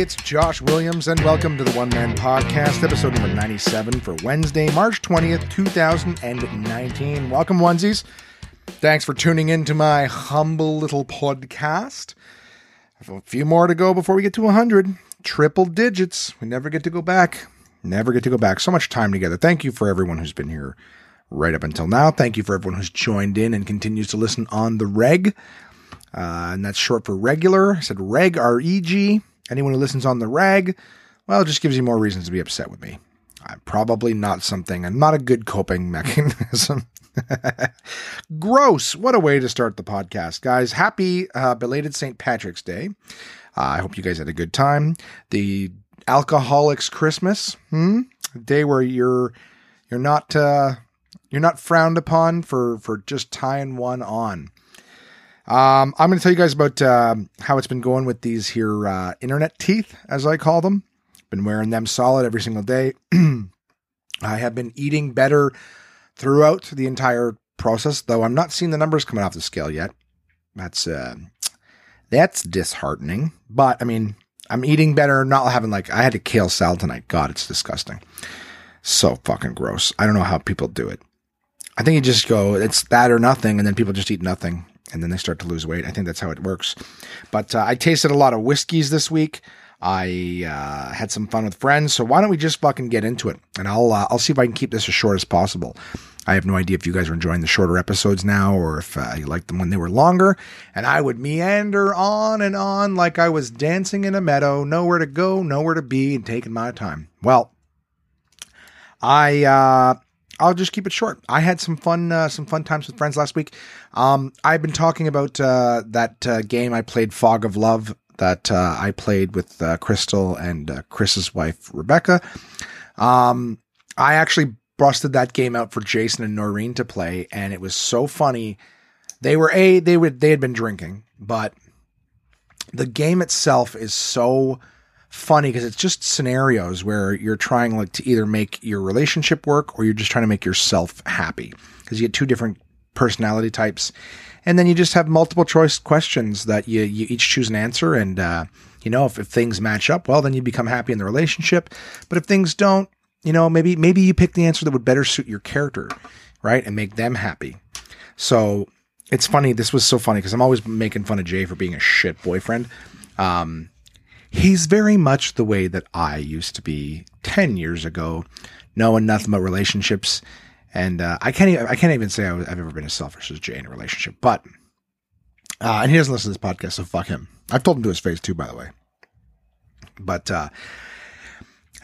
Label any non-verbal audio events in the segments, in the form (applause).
it's Josh Williams, and welcome to the One Man Podcast, episode number 97 for Wednesday, March 20th, 2019. Welcome, onesies. Thanks for tuning in to my humble little podcast. I have a few more to go before we get to 100. Triple digits. We never get to go back. Never get to go back. So much time together. Thank you for everyone who's been here right up until now. Thank you for everyone who's joined in and continues to listen on the reg. Uh, and that's short for regular. I said reg, R E G. Anyone who listens on the rag, well, it just gives you more reasons to be upset with me. I'm probably not something, I'm not a good coping (laughs) mechanism. (laughs) Gross. What a way to start the podcast, guys. Happy uh, belated St. Patrick's Day. Uh, I hope you guys had a good time. The alcoholics Christmas, hmm? Day where you're you're not uh, you're not frowned upon for for just tying one on. Um, I'm going to tell you guys about uh, how it's been going with these here uh, internet teeth, as I call them. Been wearing them solid every single day. (clears throat) I have been eating better throughout the entire process, though I'm not seeing the numbers coming off the scale yet. That's uh, that's disheartening. But I mean, I'm eating better, not having like I had a kale salad tonight. God, it's disgusting. So fucking gross. I don't know how people do it. I think you just go, it's that or nothing, and then people just eat nothing, and then they start to lose weight. I think that's how it works. But uh, I tasted a lot of whiskeys this week. I uh, had some fun with friends, so why don't we just fucking get into it? And I'll uh, I'll see if I can keep this as short as possible. I have no idea if you guys are enjoying the shorter episodes now or if uh, you liked them when they were longer. And I would meander on and on like I was dancing in a meadow, nowhere to go, nowhere to be, and taking my time. Well, I uh, I'll just keep it short. I had some fun uh, some fun times with friends last week. Um, I've been talking about uh, that uh, game I played, Fog of Love, that uh, I played with uh, Crystal and uh, Chris's wife Rebecca. Um, I actually busted that game out for Jason and Noreen to play, and it was so funny. They were a they would they had been drinking, but the game itself is so funny because it's just scenarios where you're trying like to either make your relationship work or you're just trying to make yourself happy because you get two different personality types and then you just have multiple choice questions that you, you each choose an answer and uh, you know if, if things match up well then you become happy in the relationship but if things don't you know, maybe maybe you pick the answer that would better suit your character, right? And make them happy. So it's funny. This was so funny because I'm always making fun of Jay for being a shit boyfriend. Um, he's very much the way that I used to be 10 years ago, knowing nothing about relationships. And uh, I can't even, I can't even say I have ever been as selfish as Jay in a relationship. But uh, and he doesn't listen to this podcast, so fuck him. I've told him to his face too, by the way. But uh,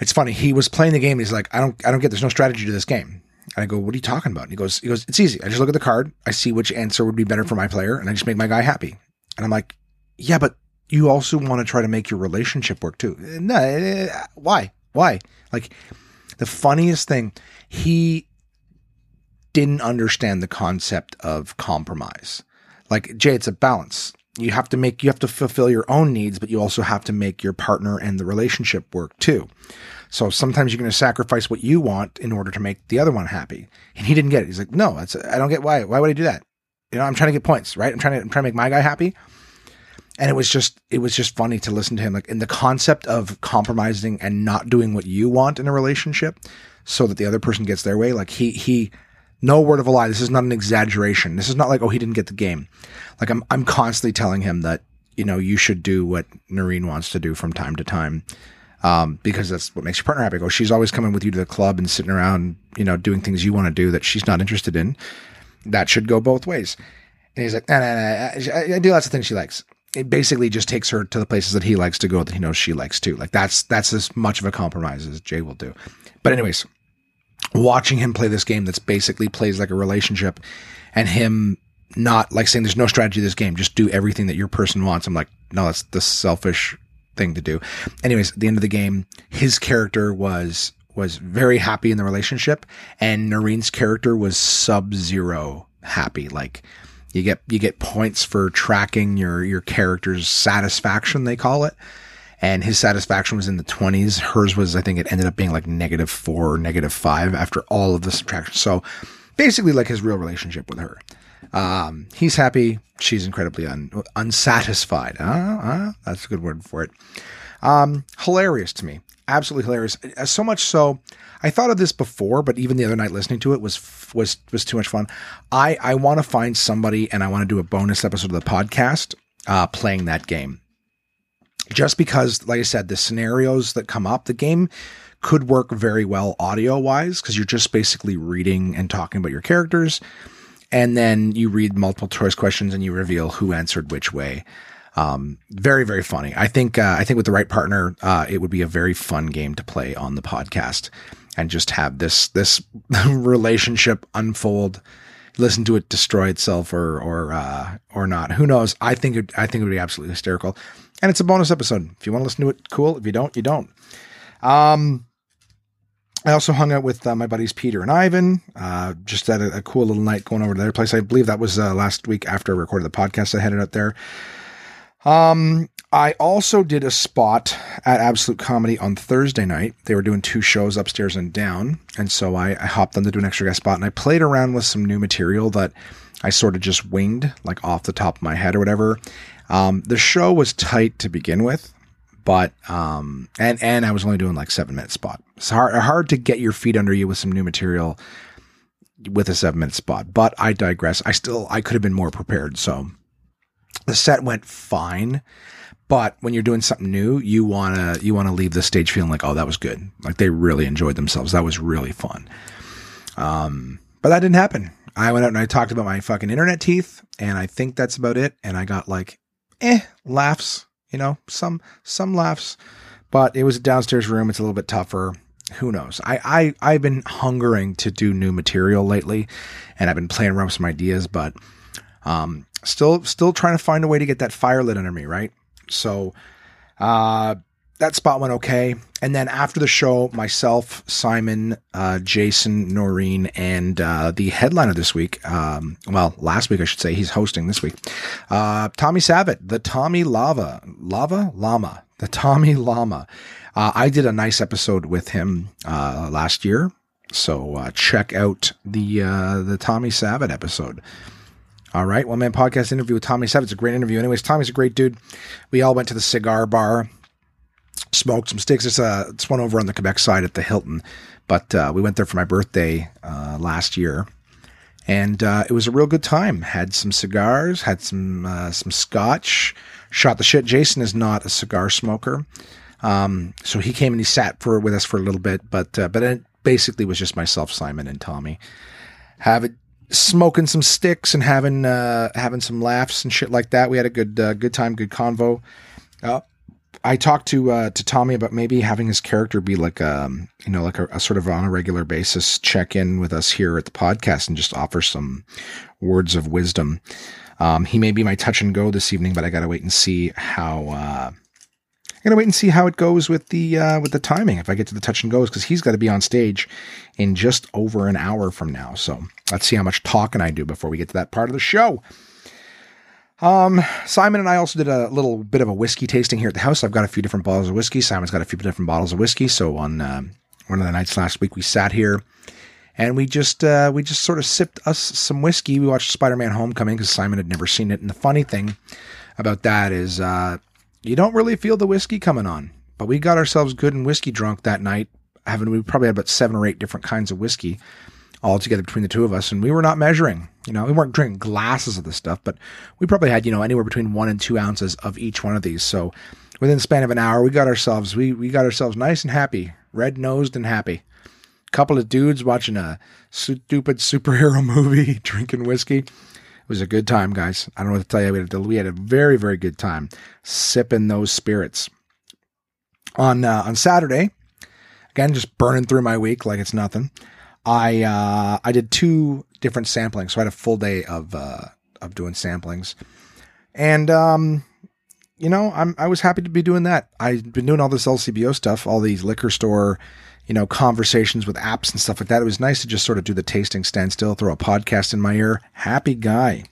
it's funny. He was playing the game. he's like, I don't, I don't get. There's no strategy to this game. And I go, what are you talking about? And he goes, he goes, it's easy. I just look at the card. I see which answer would be better for my player, and I just make my guy happy. And I'm like, yeah, but you also want to try to make your relationship work too. No, eh, eh, why? Why? Like the funniest thing, he didn't understand the concept of compromise. Like Jay, it's a balance. You have to make, you have to fulfill your own needs, but you also have to make your partner and the relationship work too. So sometimes you're going to sacrifice what you want in order to make the other one happy. And he didn't get it. He's like, no, that's, I don't get why. Why would I do that? You know, I'm trying to get points, right? I'm trying to, I'm trying to make my guy happy. And it was just, it was just funny to listen to him. Like in the concept of compromising and not doing what you want in a relationship so that the other person gets their way. Like he, he, no word of a lie. This is not an exaggeration. This is not like, oh, he didn't get the game. Like I'm, I'm constantly telling him that, you know, you should do what Noreen wants to do from time to time. Um, because that's what makes your partner happy. Go, she's always coming with you to the club and sitting around, you know, doing things you want to do that she's not interested in. That should go both ways. And he's like, nah, nah, nah, I, I do lots of things she likes. It basically just takes her to the places that he likes to go that he knows she likes too. Like that's, that's as much of a compromise as Jay will do. But anyways, watching him play this game that's basically plays like a relationship and him not like saying there's no strategy to this game, just do everything that your person wants. I'm like, no, that's the selfish thing to do. Anyways, at the end of the game, his character was was very happy in the relationship and Noreen's character was sub zero happy. Like you get you get points for tracking your your character's satisfaction, they call it and his satisfaction was in the 20s. Hers was, I think it ended up being like negative four negative five after all of the subtraction. So basically, like his real relationship with her. Um, he's happy. She's incredibly un- unsatisfied. Uh, uh, that's a good word for it. Um, hilarious to me, absolutely hilarious. Uh, So much so, I thought of this before, but even the other night listening to it was was was too much fun. I I want to find somebody and I want to do a bonus episode of the podcast uh, playing that game. Just because, like I said, the scenarios that come up, the game could work very well audio wise because you're just basically reading and talking about your characters, and then you read multiple choice questions and you reveal who answered which way. Um, very very funny. I think uh, I think with the right partner, uh, it would be a very fun game to play on the podcast and just have this this (laughs) relationship unfold. Listen to it destroy itself or or uh, or not. Who knows? I think it, I think it would be absolutely hysterical. And it's a bonus episode. If you want to listen to it, cool. If you don't, you don't. Um, I also hung out with uh, my buddies Peter and Ivan. Uh, just had a, a, cool little night going over to their place. I believe that was uh, last week after I recorded the podcast. I headed out there. Um, I also did a spot at Absolute Comedy on Thursday night. They were doing two shows upstairs and down, and so I, I hopped on to do an extra guest spot, and I played around with some new material that I sort of just winged, like off the top of my head or whatever. Um, the show was tight to begin with, but um, and and I was only doing like seven minute spot. It's hard hard to get your feet under you with some new material with a seven minute spot. But I digress. I still I could have been more prepared. So the set went fine. But when you're doing something new, you wanna you wanna leave the stage feeling like, oh, that was good. Like they really enjoyed themselves. That was really fun. Um, but that didn't happen. I went out and I talked about my fucking internet teeth, and I think that's about it. And I got like, eh, laughs. You know, some some laughs. But it was a downstairs room. It's a little bit tougher. Who knows? I, I I've been hungering to do new material lately, and I've been playing around with some ideas, but um, still still trying to find a way to get that fire lit under me, right? So uh, that spot went okay. And then after the show, myself, Simon, uh, Jason, Noreen, and uh, the headliner this week, um, well, last week, I should say, he's hosting this week, uh, Tommy Savitt, the Tommy Lava, Lava? Llama, the Tommy Llama. Uh, I did a nice episode with him uh, last year. So uh, check out the the Tommy Savitt episode. All right. One man podcast interview with Tommy Savitt. It's a great interview. Anyways, Tommy's a great dude. We all went to the cigar bar, smoked some sticks. It's, uh, it's one over on the Quebec side at the Hilton. But uh, we went there for my birthday uh, last year. And uh, it was a real good time. Had some cigars, had some uh, some scotch, shot the shit. Jason is not a cigar smoker. Um, so he came and he sat for with us for a little bit, but but it basically was just myself, Simon, and Tommy. Savitt smoking some sticks and having uh, having some laughs and shit like that. We had a good uh, good time, good convo. Uh, I talked to uh, to Tommy about maybe having his character be like um you know like a, a sort of on a regular basis check in with us here at the podcast and just offer some words of wisdom. Um, he may be my touch and go this evening, but I got to wait and see how. Uh, gonna wait and see how it goes with the uh, with the timing if I get to the touch and goes because he's got to be on stage in just over an hour from now. So let's see how much talking I do before we get to that part of the show. Um, Simon and I also did a little bit of a whiskey tasting here at the house. I've got a few different bottles of whiskey. Simon's got a few different bottles of whiskey. So on um, one of the nights last week, we sat here and we just uh, we just sort of sipped us some whiskey. We watched Spider-Man: Homecoming because Simon had never seen it. And the funny thing about that is, uh, you don't really feel the whiskey coming on. But we got ourselves good and whiskey drunk that night. Having we probably had about seven or eight different kinds of whiskey all together between the two of us, and we were not measuring. You know, we weren't drinking glasses of this stuff, but we probably had you know anywhere between one and two ounces of each one of these. So within the span of an hour, we got ourselves we we got ourselves nice and happy, red nosed and happy. Couple of dudes watching a stupid superhero (laughs) movie, drinking whiskey. It was a good time, guys. I don't know what to tell you. We had a, we had a very very good time sipping those spirits. On uh, on Saturday, again just burning through my week like it's nothing. I uh, I did two different samplings, so I had a full day of uh, of doing samplings, and um, you know I'm I was happy to be doing that. I've been doing all this LCBO stuff, all these liquor store, you know, conversations with apps and stuff like that. It was nice to just sort of do the tasting, stand still, throw a podcast in my ear. Happy guy.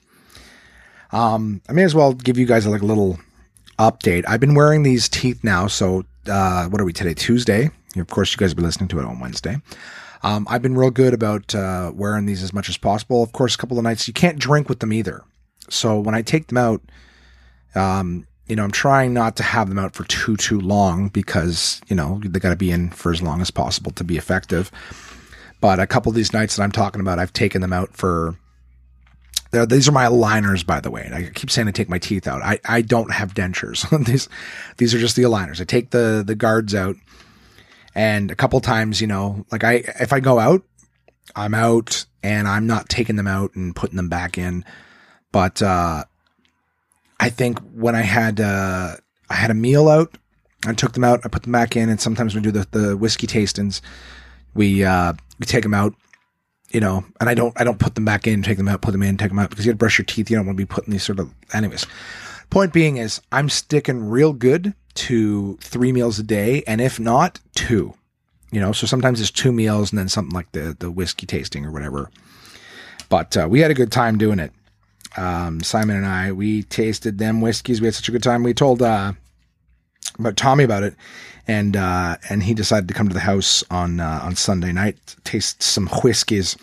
Um, I may as well give you guys a like a little update. I've been wearing these teeth now, so uh, what are we today? Tuesday. Of course, you guys will be listening to it on Wednesday. Um, I've been real good about uh, wearing these as much as possible. Of course, a couple of nights you can't drink with them either. So when I take them out, um, you know, I'm trying not to have them out for too, too long because, you know, they got to be in for as long as possible to be effective. But a couple of these nights that I'm talking about, I've taken them out for. These are my aligners, by the way. And I keep saying I take my teeth out. I, I don't have dentures. (laughs) these these are just the aligners. I take the the guards out, and a couple times, you know, like I if I go out, I'm out, and I'm not taking them out and putting them back in. But uh, I think when I had uh, I had a meal out, I took them out, I put them back in, and sometimes we do the the whiskey tastings. We uh, we take them out, you know, and I don't I don't put them back in, take them out, put them in, take them out because you got to brush your teeth. You don't want to be putting these sort of. Anyways, point being is I'm sticking real good to three meals a day, and if not, two. You know, so sometimes it's two meals and then something like the the whiskey tasting or whatever. But uh, we had a good time doing it. Um, Simon and I, we tasted them whiskeys. We had such a good time. We told uh, about Tommy about it, and uh, and he decided to come to the house on uh, on Sunday night, taste some whiskeys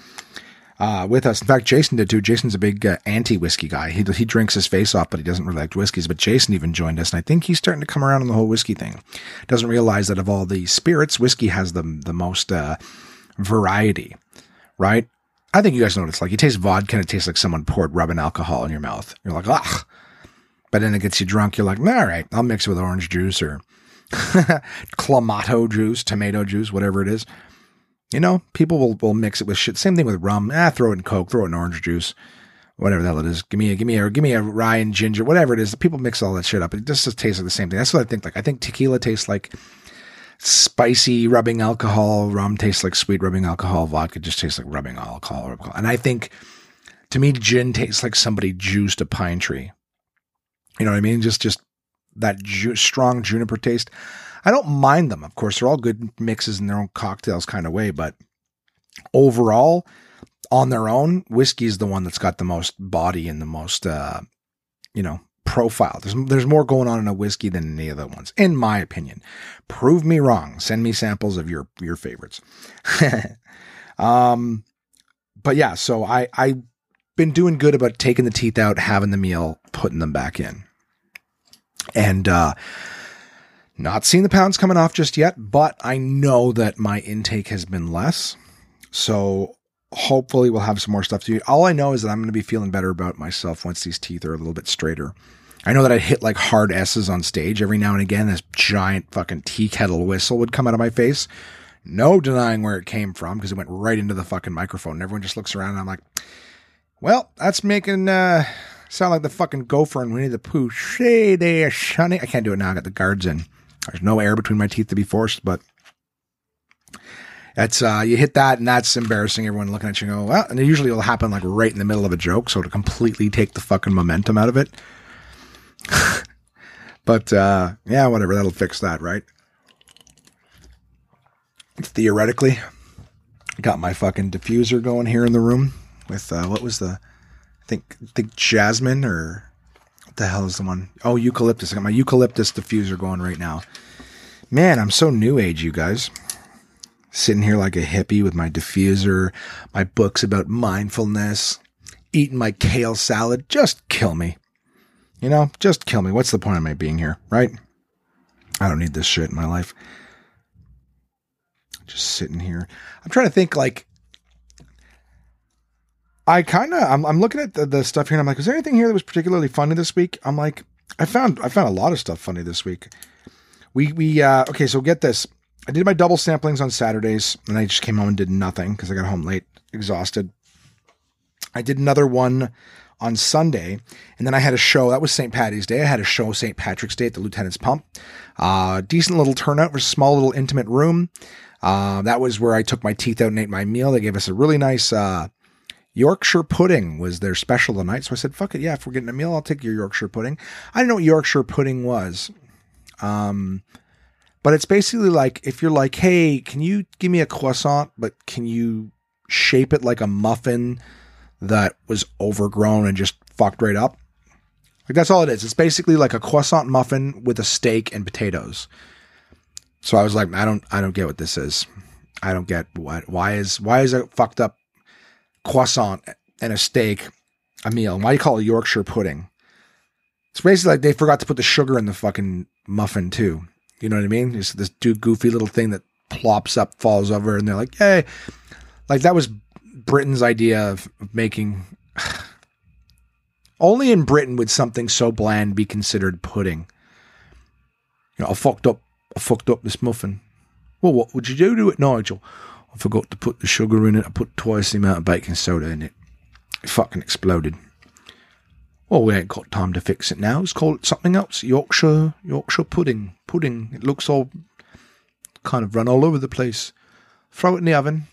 uh, with us. In fact, Jason did too. Jason's a big uh, anti whiskey guy. He he drinks his face off, but he doesn't really like whiskeys. But Jason even joined us, and I think he's starting to come around on the whole whiskey thing. Doesn't realize that of all the spirits, whiskey has the the most uh, variety, right? I think you guys know what it's like. You taste vodka and it tastes like someone poured rubbing alcohol in your mouth. You're like, ugh. But then it gets you drunk. You're like, all right, I'll mix it with orange juice or (laughs) clamato juice, tomato juice, whatever it is. You know, people will, will mix it with shit. Same thing with rum. Ah, throw it in Coke, throw it in orange juice, whatever the hell it is. Give me a, give me a, give me a rye and ginger, whatever it is. People mix all that shit up. It just, just tastes like the same thing. That's what I think. Like, I think tequila tastes like spicy rubbing alcohol. Rum tastes like sweet rubbing alcohol. Vodka just tastes like rubbing alcohol. And I think, to me, gin tastes like somebody juiced a pine tree. You know what I mean? Just, just that ju- strong juniper taste. I don't mind them. Of course, they're all good mixes in their own cocktails kind of way, but overall, on their own, whiskey is the one that's got the most body and the most, uh, you know, profile. There's there's more going on in a whiskey than any other ones, in my opinion. Prove me wrong. Send me samples of your your favorites. (laughs) um, but yeah, so I I've been doing good about taking the teeth out, having the meal, putting them back in, and uh, not seeing the pounds coming off just yet, but I know that my intake has been less. So hopefully we'll have some more stuff to do. All I know is that I'm going to be feeling better about myself once these teeth are a little bit straighter. I know that I'd hit like hard S's on stage every now and again. This giant fucking tea kettle whistle would come out of my face. No denying where it came from because it went right into the fucking microphone. And everyone just looks around and I'm like, well, that's making uh sound like the fucking gopher and Winnie the Pooh. Shay there, shunny. I can't do it now. I got the guards in. There's no air between my teeth to be forced, but it's uh you hit that and that's embarrassing. Everyone looking at you go, well, and it usually will happen like right in the middle of a joke, so to completely take the fucking momentum out of it. (laughs) but uh yeah, whatever, that'll fix that, right? Theoretically, got my fucking diffuser going here in the room with uh what was the I think I think jasmine or what the hell is the one? Oh, eucalyptus. I got my eucalyptus diffuser going right now. Man, I'm so new age, you guys. Sitting here like a hippie with my diffuser, my books about mindfulness, eating my kale salad. Just kill me. You know, just kill me. What's the point of my being here, right? I don't need this shit in my life. Just sitting here. I'm trying to think like I kind of I'm, I'm looking at the, the stuff here and I'm like, is there anything here that was particularly funny this week? I'm like, I found I found a lot of stuff funny this week. We we uh okay, so get this. I did my double samplings on Saturdays and I just came home and did nothing because I got home late, exhausted. I did another one on Sunday, and then I had a show. That was St. Patty's Day. I had a show St. Patrick's Day at the Lieutenant's Pump. Uh, decent little turnout for a small little intimate room. Uh, that was where I took my teeth out and ate my meal. They gave us a really nice uh, Yorkshire pudding was their special tonight. So I said, fuck it. Yeah, if we're getting a meal, I'll take your Yorkshire pudding. I didn't know what Yorkshire pudding was. Um, but it's basically like if you're like, hey, can you give me a croissant, but can you shape it like a muffin that was overgrown and just fucked right up? Like that's all it is. It's basically like a croissant muffin with a steak and potatoes. So I was like, I don't, I don't get what this is. I don't get what, why is, why is a fucked up croissant and a steak a meal? Why do you call it a Yorkshire pudding? It's basically like they forgot to put the sugar in the fucking muffin too. You know what I mean? Just this dude goofy little thing that plops up, falls over, and they're like, "Hey!" Like that was Britain's idea of making. (sighs) Only in Britain would something so bland be considered pudding. You know, I fucked up. I fucked up this muffin. Well, what would you do to it, Nigel? I forgot to put the sugar in it. I put twice the amount of baking soda in it. It fucking exploded. Well, we ain't got time to fix it now. Let's call it something else. Yorkshire, Yorkshire pudding. Pudding. It looks all kind of run all over the place. Throw it in the oven.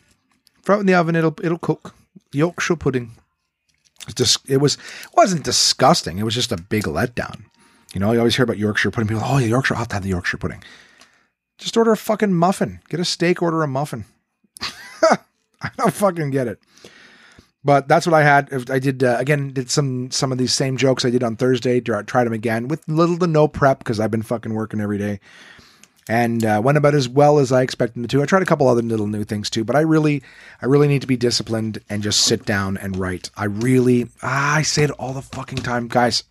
Throw it in the oven. It'll it'll cook. Yorkshire pudding. It, was it wasn't disgusting. It was just a big letdown. You know, you always hear about Yorkshire pudding. People, oh, Yorkshire. I'll have to have the Yorkshire pudding. Just order a fucking muffin. Get a steak. Order a muffin. (laughs) I don't fucking get it. But that's what I had. I did uh, again. Did some some of these same jokes I did on Thursday. Tried them again with little to no prep because I've been fucking working every day, and uh, went about as well as I expected them to. I tried a couple other little new things too, but I really, I really need to be disciplined and just sit down and write. I really, ah, I say it all the fucking time, guys.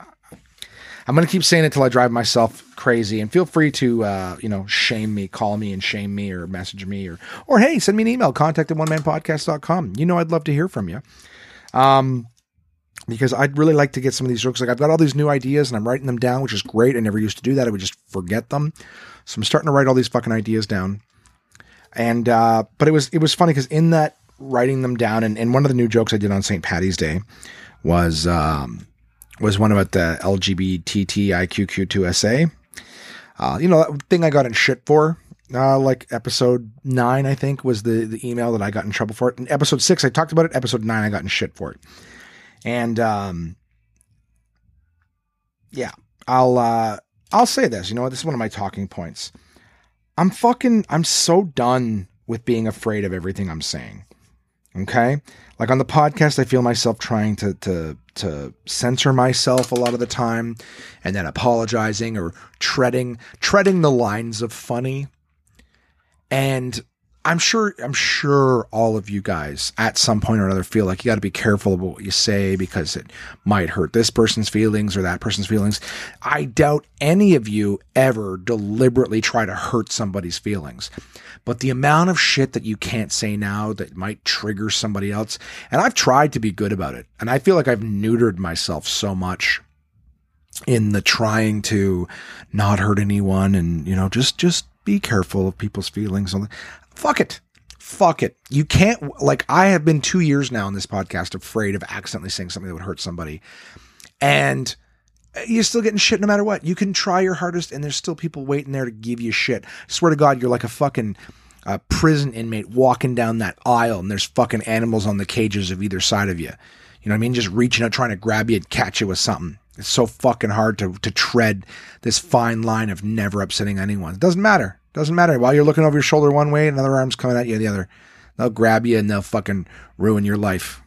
I'm going to keep saying it till I drive myself crazy. And feel free to, uh, you know, shame me, call me and shame me or message me or, or hey, send me an email, contact at onemanpodcast.com. You know, I'd love to hear from you. Um, because I'd really like to get some of these jokes. Like I've got all these new ideas and I'm writing them down, which is great. I never used to do that. I would just forget them. So I'm starting to write all these fucking ideas down. And, uh, but it was, it was funny because in that writing them down and, and one of the new jokes I did on St. Patty's Day was, um, was one about the LGBTIQQ2SA. Uh, you know, that thing I got in shit for, uh, like episode nine, I think, was the, the email that I got in trouble for. In episode six, I talked about it. Episode nine, I got in shit for it. And, um, yeah, I'll, uh, I'll say this, you know, what? this is one of my talking points. I'm fucking, I'm so done with being afraid of everything I'm saying. Okay. Like on the podcast, I feel myself trying to, to, to censor myself a lot of the time and then apologizing or treading, treading the lines of funny. And I'm sure, I'm sure all of you guys at some point or another feel like you got to be careful about what you say because it might hurt this person's feelings or that person's feelings. I doubt any of you ever deliberately try to hurt somebody's feelings. But the amount of shit that you can't say now that might trigger somebody else, and I've tried to be good about it, and I feel like I've neutered myself so much in the trying to not hurt anyone and you know just just be careful of people's feelings fuck it. Fuck it. You can't like i have been two years now in this podcast afraid of accidentally saying something that would hurt somebody. And you're still getting shit no matter what. You can try your hardest, and there's still people waiting there to give you shit. I swear to God, you're like a fucking uh, prison inmate walking down that aisle, and there's fucking animals on the cages of either side of you. You know what I mean? Just reaching out, trying to grab you and catch you with something. It's so fucking hard to to tread this fine line of never upsetting anyone. It doesn't matter. It doesn't matter. While you're looking over your shoulder one way, another arm's coming at you the other. They'll grab you and they'll fucking ruin your life.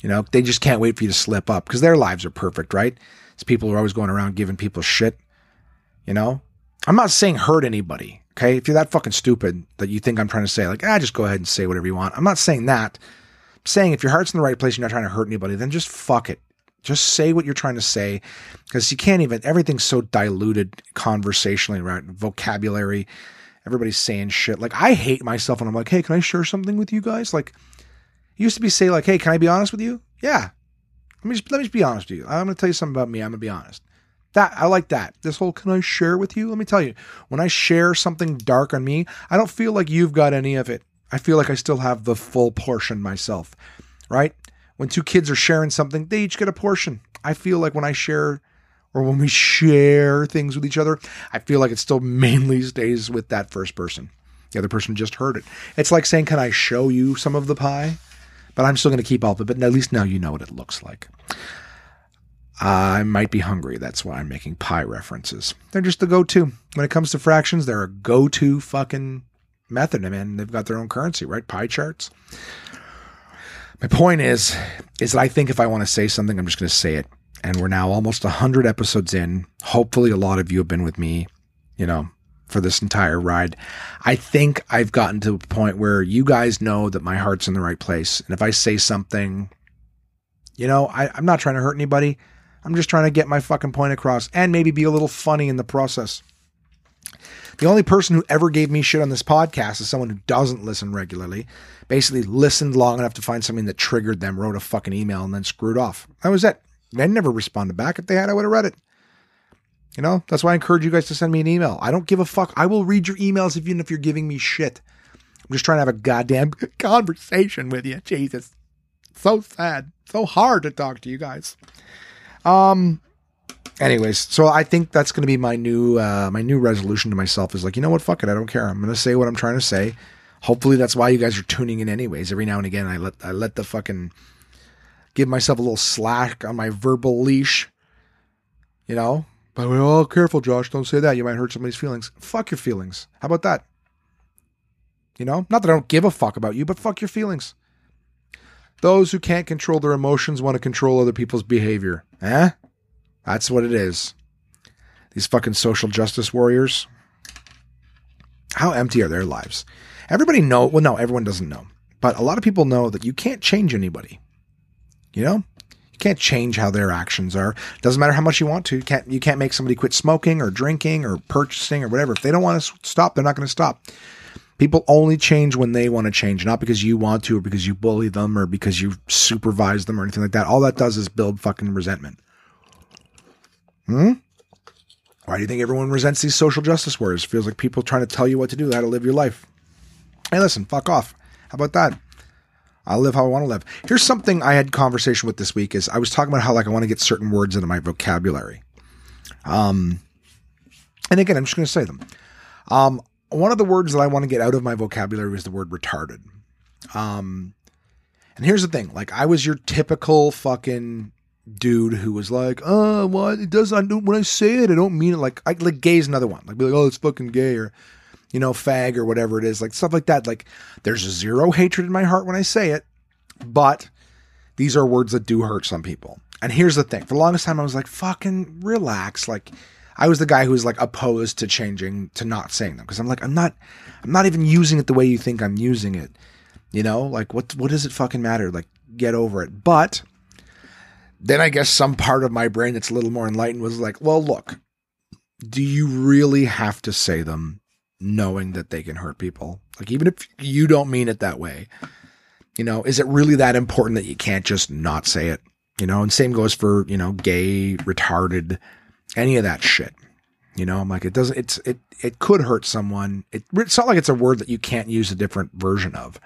You know, they just can't wait for you to slip up because their lives are perfect, right? It's people who are always going around giving people shit. You know? I'm not saying hurt anybody. Okay. If you're that fucking stupid that you think I'm trying to say, like, ah, just go ahead and say whatever you want. I'm not saying that. I'm saying if your heart's in the right place, you're not trying to hurt anybody, then just fuck it. Just say what you're trying to say because you can't even, everything's so diluted conversationally, right? Vocabulary. Everybody's saying shit. Like, I hate myself when I'm like, hey, can I share something with you guys? Like, used to be say, like, hey, can I be honest with you? Yeah. Let me just, let me just be honest with you. I'm going to tell you something about me. I'm going to be honest. That I like that. This whole can I share with you? Let me tell you, when I share something dark on me, I don't feel like you've got any of it. I feel like I still have the full portion myself. Right? When two kids are sharing something, they each get a portion. I feel like when I share or when we share things with each other, I feel like it still mainly stays with that first person. The other person just heard it. It's like saying, Can I show you some of the pie? But I'm still going to keep all of it. But at least now you know what it looks like. I might be hungry. That's why I'm making pie references. They're just the go to. When it comes to fractions, they're a go to fucking method. I mean, they've got their own currency, right? Pie charts. My point is, is that I think if I want to say something, I'm just going to say it. And we're now almost 100 episodes in. Hopefully, a lot of you have been with me, you know, for this entire ride. I think I've gotten to a point where you guys know that my heart's in the right place. And if I say something, you know, I, I'm not trying to hurt anybody, I'm just trying to get my fucking point across and maybe be a little funny in the process. The only person who ever gave me shit on this podcast is someone who doesn't listen regularly. Basically, listened long enough to find something that triggered them, wrote a fucking email, and then screwed off. That was it. They never responded back. If they had, I would have read it. You know, that's why I encourage you guys to send me an email. I don't give a fuck. I will read your emails even if you're giving me shit. I'm just trying to have a goddamn (laughs) conversation with you. Jesus. So sad. So hard to talk to you guys. Um anyways, so I think that's going to be my new uh my new resolution to myself is like, you know what, fuck it, I don't care. I'm going to say what I'm trying to say. Hopefully that's why you guys are tuning in anyways. Every now and again I let I let the fucking give myself a little slack on my verbal leash. You know? But all careful, Josh, don't say that. You might hurt somebody's feelings. Fuck your feelings. How about that? You know? Not that I don't give a fuck about you, but fuck your feelings. Those who can't control their emotions want to control other people's behavior. Eh? That's what it is. These fucking social justice warriors. How empty are their lives? Everybody know, well no, everyone doesn't know. But a lot of people know that you can't change anybody. You know? Can't change how their actions are. Doesn't matter how much you want to. You can't you can't make somebody quit smoking or drinking or purchasing or whatever. If they don't want to stop, they're not going to stop. People only change when they want to change, not because you want to or because you bully them or because you supervise them or anything like that. All that does is build fucking resentment. Hmm? Why do you think everyone resents these social justice warriors? Feels like people trying to tell you what to do, how to live your life. Hey, listen, fuck off. How about that? I'll live how I want to live. Here's something I had conversation with this week is I was talking about how like I want to get certain words into my vocabulary. Um and again, I'm just going to say them. Um one of the words that I want to get out of my vocabulary is the word retarded. Um, and here's the thing: like, I was your typical fucking dude who was like, "Oh, what it does? I don't when I say it, I don't mean it." Like, I, like gay is another one. Like, be like, "Oh, it's fucking gay," or you know, fag or whatever it is. Like stuff like that. Like, there's zero hatred in my heart when I say it, but these are words that do hurt some people. And here's the thing: for the longest time, I was like, "Fucking relax," like I was the guy who was like opposed to changing to not saying them because I'm like I'm not I'm not even using it the way you think I'm using it. You know, like what what does it fucking matter? Like get over it. But then I guess some part of my brain that's a little more enlightened was like, well, look, do you really have to say them knowing that they can hurt people? Like even if you don't mean it that way. You know, is it really that important that you can't just not say it? You know, and same goes for, you know, gay, retarded, any of that shit. You know, I'm like, it doesn't, it's, it, it could hurt someone. It, it's not like it's a word that you can't use a different version of,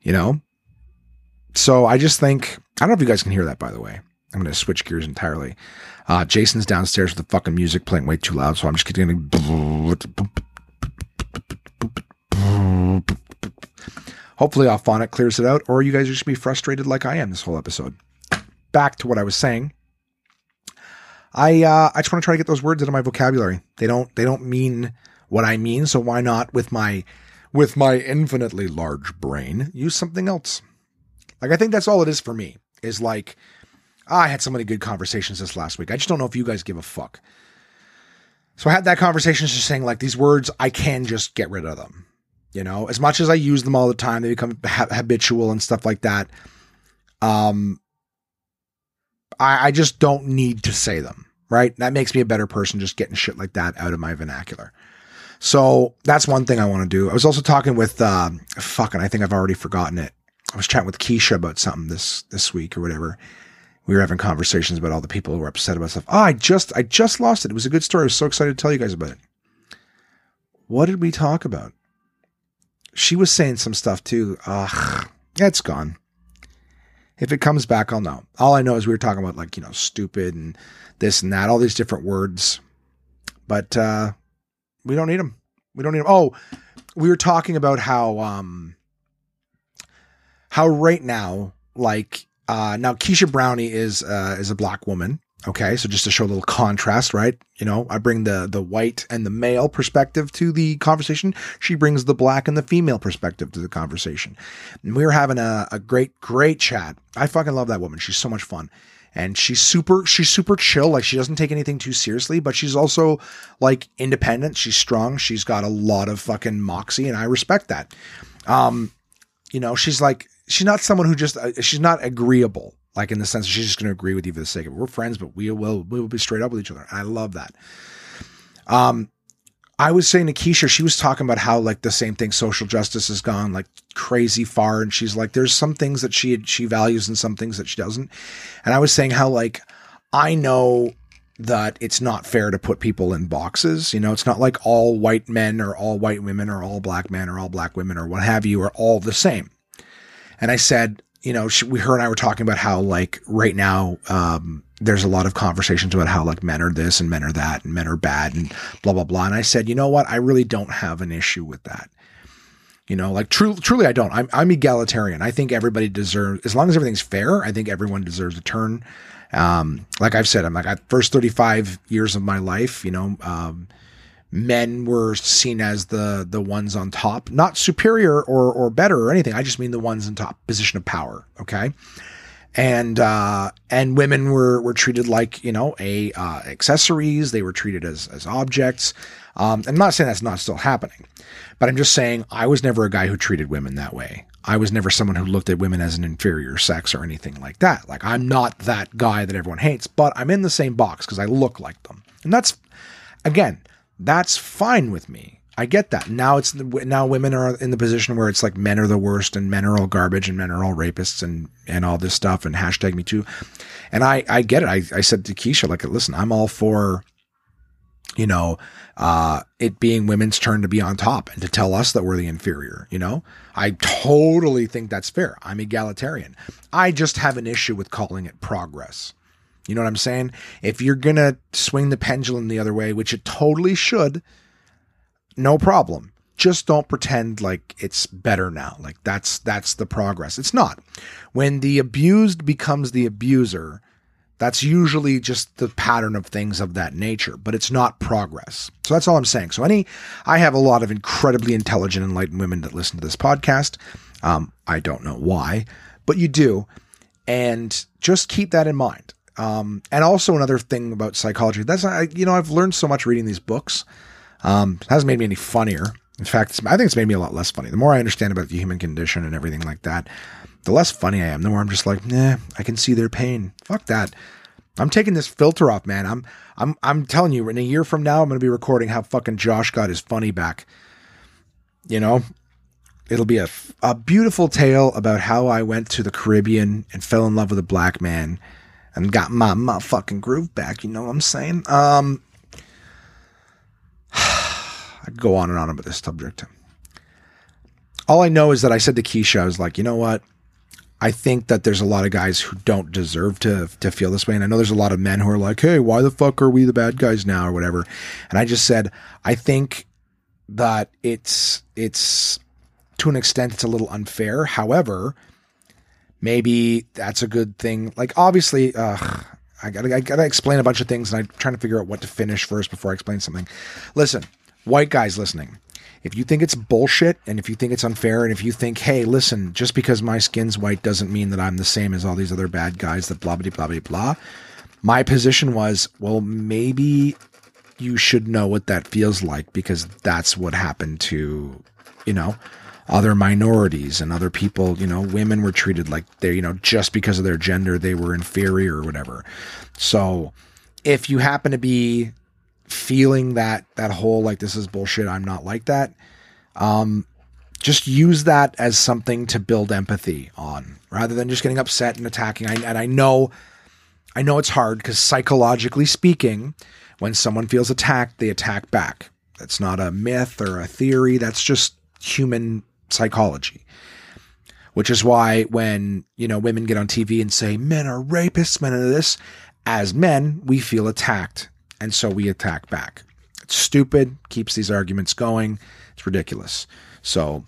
you know? So I just think, I don't know if you guys can hear that, by the way. I'm going to switch gears entirely. Uh, Jason's downstairs with the fucking music playing way too loud. So I'm just getting, hopefully Auphonic clears it out, or you guys are just be frustrated like I am this whole episode. Back to what I was saying. I uh, I just want to try to get those words out of my vocabulary. They don't they don't mean what I mean, so why not with my with my infinitely large brain use something else? Like I think that's all it is for me. Is like I had so many good conversations this last week. I just don't know if you guys give a fuck. So I had that conversation just saying like these words I can just get rid of them. You know, as much as I use them all the time, they become ha- habitual and stuff like that. Um, I, I just don't need to say them, right? That makes me a better person just getting shit like that out of my vernacular. So that's one thing I want to do. I was also talking with uh, fucking. I think I've already forgotten it. I was chatting with Keisha about something this this week or whatever. We were having conversations about all the people who were upset about stuff. Oh, I just I just lost it. It was a good story. I was so excited to tell you guys about it. What did we talk about? She was saying some stuff too. Ugh, it's gone. If it comes back, I'll know. All I know is we were talking about like, you know, stupid and this and that, all these different words. But uh we don't need them. We don't need them. Oh, we were talking about how um how right now, like uh now Keisha Brownie is uh is a black woman Okay, so just to show a little contrast, right? You know, I bring the the white and the male perspective to the conversation. She brings the black and the female perspective to the conversation. And we were having a, a great, great chat. I fucking love that woman. She's so much fun. And she's super, she's super chill. Like she doesn't take anything too seriously, but she's also like independent. She's strong. She's got a lot of fucking moxie, and I respect that. Um, you know, she's like, she's not someone who just, uh, she's not agreeable Like in the sense she's just going to agree with you for the sake of it. We're friends, but we will we will be straight up with each other. I love that. Um, I was saying to Keisha, she was talking about how like the same thing, social justice has gone like crazy far, and she's like, there's some things that she she values and some things that she doesn't. And I was saying how like I know that it's not fair to put people in boxes. You know, it's not like all white men or all white women or all black men or all black women or what have you are all the same. And I said, you know, she, we her and I were talking about how like right now, um, there's a lot of conversations about how like men are this and men are that and men are bad and blah blah blah. And I said, you know what? I really don't have an issue with that. You know, like truly, truly, I don't. I'm I'm egalitarian. I think everybody deserves, as long as everything's fair. I think everyone deserves a turn. Um, like I've said, I'm like, first 35 years of my life, you know, um, men were seen as the the ones on top, not superior or or better or anything. I just mean the ones in top position of power. Okay. And uh, and women were were treated like you know a uh, accessories. They were treated as as objects. Um, I'm not saying that's not still happening, but I'm just saying I was never a guy who treated women that way. I was never someone who looked at women as an inferior sex or anything like that. Like I'm not that guy that everyone hates, but I'm in the same box because I look like them. And that's again, that's fine with me. I get that. Now it's now women are in the position where it's like men are the worst and men are all garbage and men are all rapists and and all this stuff and hashtag me too. And I I get it. I I said to Keisha like, listen, I'm all for you know, uh, it being women's turn to be on top and to tell us that we're the inferior, you know? I totally think that's fair. I'm egalitarian. I just have an issue with calling it progress. You know what I'm saying? If you're going to swing the pendulum the other way, which it totally should, no problem. Just don't pretend like it's better now. Like that's that's the progress. It's not. When the abused becomes the abuser, that's usually just the pattern of things of that nature, but it's not progress. So that's all I'm saying. So any, I have a lot of incredibly intelligent, enlightened women that listen to this podcast. Um, I don't know why, but you do, and just keep that in mind. Um, and also another thing about psychology. That's I, you know I've learned so much reading these books. Um, it hasn't made me any funnier. In fact, I think it's made me a lot less funny. The more I understand about the human condition and everything like that, the less funny I am, the more I'm just like, nah, I can see their pain. Fuck that. I'm taking this filter off, man. I'm I'm I'm telling you, in a year from now, I'm gonna be recording how fucking Josh got his funny back. You know? It'll be a, a beautiful tale about how I went to the Caribbean and fell in love with a black man and got my motherfucking groove back, you know what I'm saying? Um (sighs) I go on and on about this subject. All I know is that I said to Keisha, I was like, you know what? I think that there's a lot of guys who don't deserve to to feel this way, and I know there's a lot of men who are like, "Hey, why the fuck are we the bad guys now?" or whatever. And I just said, I think that it's it's to an extent it's a little unfair. However, maybe that's a good thing. Like obviously, I gotta I gotta explain a bunch of things, and I'm trying to figure out what to finish first before I explain something. Listen, white guys listening if you think it's bullshit and if you think it's unfair and if you think, hey, listen, just because my skin's white doesn't mean that I'm the same as all these other bad guys that blah, blah, blah, blah, blah. My position was, well, maybe you should know what that feels like because that's what happened to, you know, other minorities and other people, you know, women were treated like they're, you know, just because of their gender, they were inferior or whatever. So if you happen to be feeling that that whole like this is bullshit i'm not like that um just use that as something to build empathy on rather than just getting upset and attacking. I, and i know i know it's hard because psychologically speaking when someone feels attacked they attack back. That's not a myth or a theory. That's just human psychology which is why when you know women get on tv and say men are rapists men are this as men we feel attacked and so we attack back. It's stupid, keeps these arguments going. It's ridiculous. So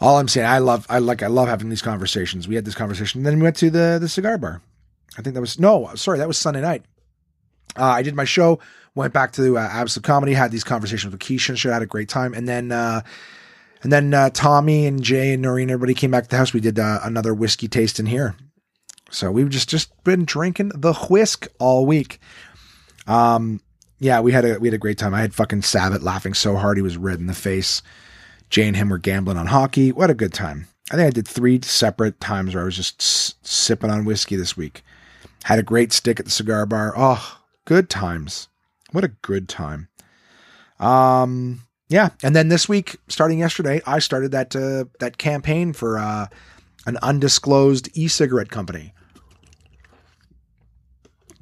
all I'm saying, I love, I like, I love having these conversations. We had this conversation, then we went to the the cigar bar. I think that was no, sorry, that was Sunday night. Uh, I did my show, went back to uh, Absolute Comedy, had these conversations with Keisha and shit, had a great time, and then. Uh, and then uh, Tommy and Jay and Noreen, everybody came back to the house. We did uh, another whiskey taste in here. So we've just just been drinking the whisk all week. Um, yeah, we had a we had a great time. I had fucking Savitt laughing so hard he was red in the face. Jay and him were gambling on hockey. What a good time. I think I did three separate times where I was just s- sipping on whiskey this week. Had a great stick at the cigar bar. Oh, good times. What a good time. Um, yeah, and then this week, starting yesterday, I started that uh, that campaign for uh, an undisclosed e-cigarette company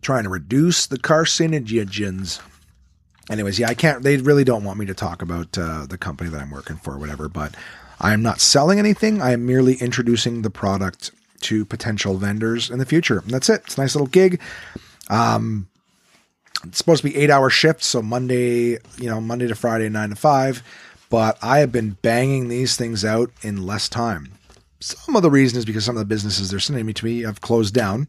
trying to reduce the carcinogens. Anyways, yeah, I can't. They really don't want me to talk about uh, the company that I'm working for, or whatever. But I am not selling anything. I am merely introducing the product to potential vendors in the future. And that's it. It's a nice little gig. Um, it's supposed to be eight hour shifts, so Monday, you know, Monday to Friday, nine to five. But I have been banging these things out in less time. Some of the reason is because some of the businesses they're sending me to me have closed down,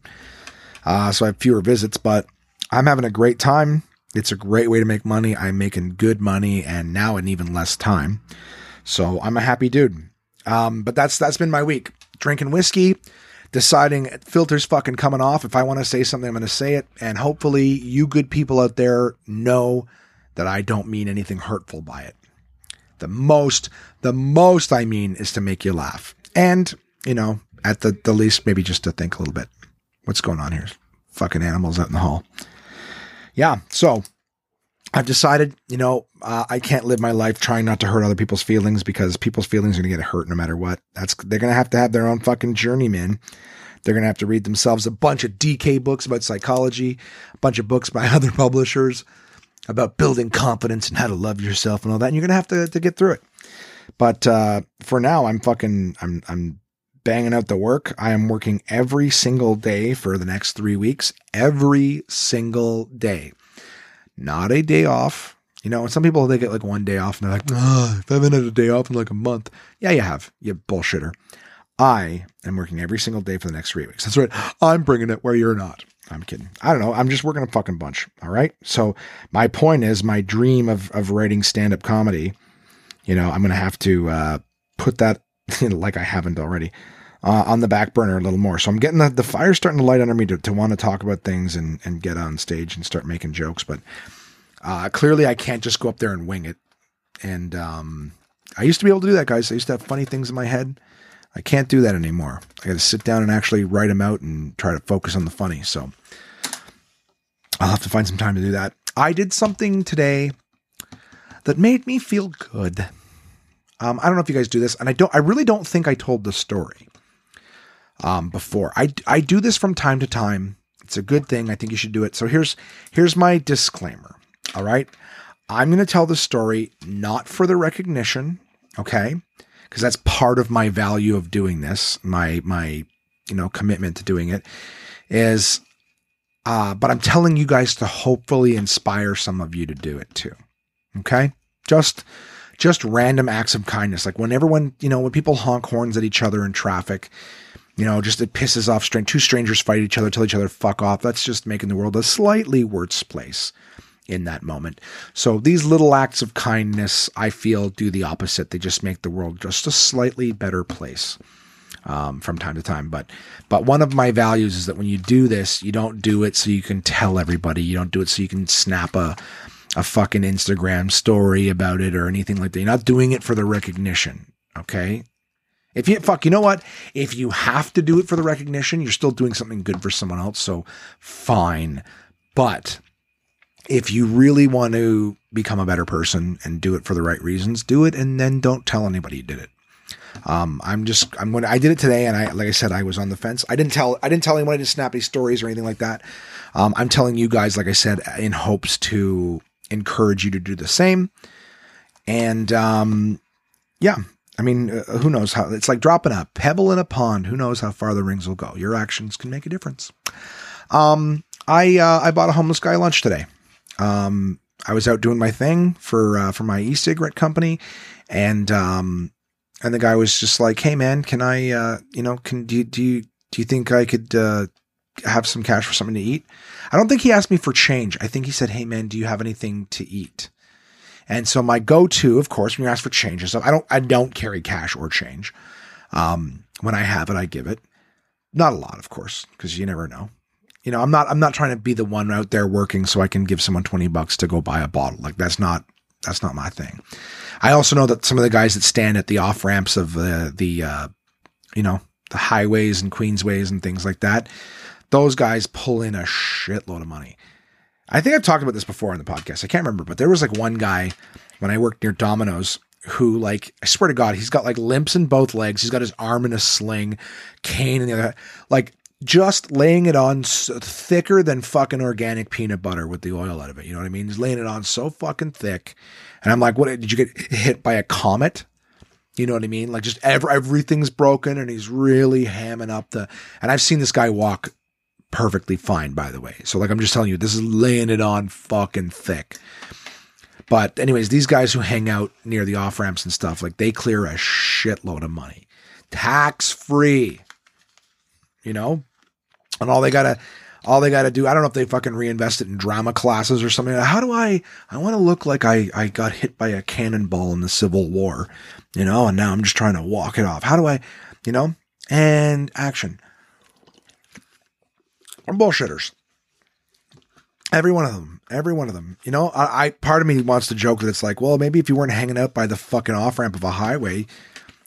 uh, so I have fewer visits. But I'm having a great time. It's a great way to make money. I'm making good money, and now in even less time. So I'm a happy dude. Um, but that's that's been my week. Drinking whiskey, deciding filters fucking coming off. If I want to say something, I'm going to say it. And hopefully, you good people out there know that I don't mean anything hurtful by it. The most, the most I mean is to make you laugh. And, you know, at the, the least, maybe just to think a little bit. What's going on here? Fucking animals out in the hall. Yeah. So I've decided, you know, uh, I can't live my life trying not to hurt other people's feelings because people's feelings are going to get hurt no matter what. That's they're going to have to have their own fucking journey, man. They're going to have to read themselves a bunch of DK books about psychology, a bunch of books by (laughs) other publishers about building confidence and how to love yourself and all that. And you're going to have to get through it. But uh, for now, I'm fucking I'm I'm banging out the work. I am working every single day for the next three weeks. Every single day not a day off. You know, and some people they get like one day off and they're like, oh, if I haven't had a day off in like a month. Yeah, you have. You bullshitter. I am working every single day for the next three weeks. That's right. I'm bringing it where you're not. I'm kidding. I don't know. I'm just working a fucking bunch. All right. So my point is my dream of, of writing stand up comedy, you know, I'm to have to uh, put that (laughs) like I haven't already uh, on the back burner a little more. So I'm getting the, the fire starting to light under me to, to want to talk about things and, and get on stage and start making jokes. But uh, clearly I can't just go up there and wing it. And um, I used to be able to do that, guys. I used to have funny things in my head. I can't do that anymore. I got to sit down and actually write them out and try to focus on the funny. So I'll have to find some time to do that. I did something today that made me feel good. Um, I don't know if you guys do this, and I don't. I really don't think I told the story um, before. I I do this from time to time. It's a good thing. I think you should do it. So here's here's my disclaimer. All right, I'm going to tell the story not for the recognition, okay? Because that's part of my value of doing this. My my you know commitment to doing it is. Uh, but I'm telling you guys to hopefully inspire some of you to do it too. Okay, just just random acts of kindness. Like when everyone, you know, when people honk horns at each other in traffic, you know, just it pisses off two strangers fight each other, tell each other fuck off. That's just making the world a slightly worse place in that moment. So these little acts of kindness, I feel, do the opposite. They just make the world just a slightly better place. Um, from time to time, but but one of my values is that when you do this, you don't do it so you can tell everybody. You don't do it so you can snap a a fucking Instagram story about it or anything like that. You're not doing it for the recognition. Okay. If you fuck, you know what? If you have to do it for the recognition, you're still doing something good for someone else. So fine. But if you really want to become a better person and do it for the right reasons, do it and then don't tell anybody you did it. Um, I'm just I'm when I did it today, and I like I said I was on the fence. I didn't tell I didn't tell anyone I didn't snap any stories or anything like that. Um, I'm telling you guys, like I said, in hopes to encourage you to do the same. And um, yeah, I mean, uh, who knows how it's like dropping a pebble in a pond. Who knows how far the rings will go? Your actions can make a difference. Um, I uh, I bought a homeless guy lunch today. Um, I was out doing my thing for uh, for my e-cigarette company, and um, and the guy was just like, "Hey man, can I uh, you know can do you, do you do you think I could uh, have some cash for something to eat?" I don't think he asked me for change. I think he said, "Hey man, do you have anything to eat?" And so my go-to, of course, when you ask for change and stuff, I don't I don't carry cash or change. Um, when I have it, I give it. Not a lot, of course, because you never know. You know, I'm not I'm not trying to be the one out there working so I can give someone 20 bucks to go buy a bottle. Like that's not that's not my thing. I also know that some of the guys that stand at the off ramps of the the uh, you know, the highways and Queensways and things like that. Those guys pull in a shitload of money. I think I've talked about this before on the podcast. I can't remember, but there was like one guy when I worked near Domino's who, like, I swear to God, he's got like limps in both legs. He's got his arm in a sling, cane in the other. Like, just laying it on so thicker than fucking organic peanut butter with the oil out of it. You know what I mean? He's laying it on so fucking thick. And I'm like, what? Did you get hit by a comet? You know what I mean? Like just every, everything's broken and he's really hamming up the, and I've seen this guy walk perfectly fine, by the way. So like, I'm just telling you, this is laying it on fucking thick. But anyways, these guys who hang out near the off ramps and stuff, like they clear a shitload of money, tax free, you know, and all they gotta, all they gotta do, I don't know if they fucking reinvest it in drama classes or something. How do I, I want to look like I, I got hit by a cannonball in the Civil War, you know, and now I'm just trying to walk it off. How do I, you know, and action. I'm bullshitters. Every one of them. Every one of them. You know, I, I part of me wants to joke that it's like, well, maybe if you weren't hanging out by the fucking off ramp of a highway,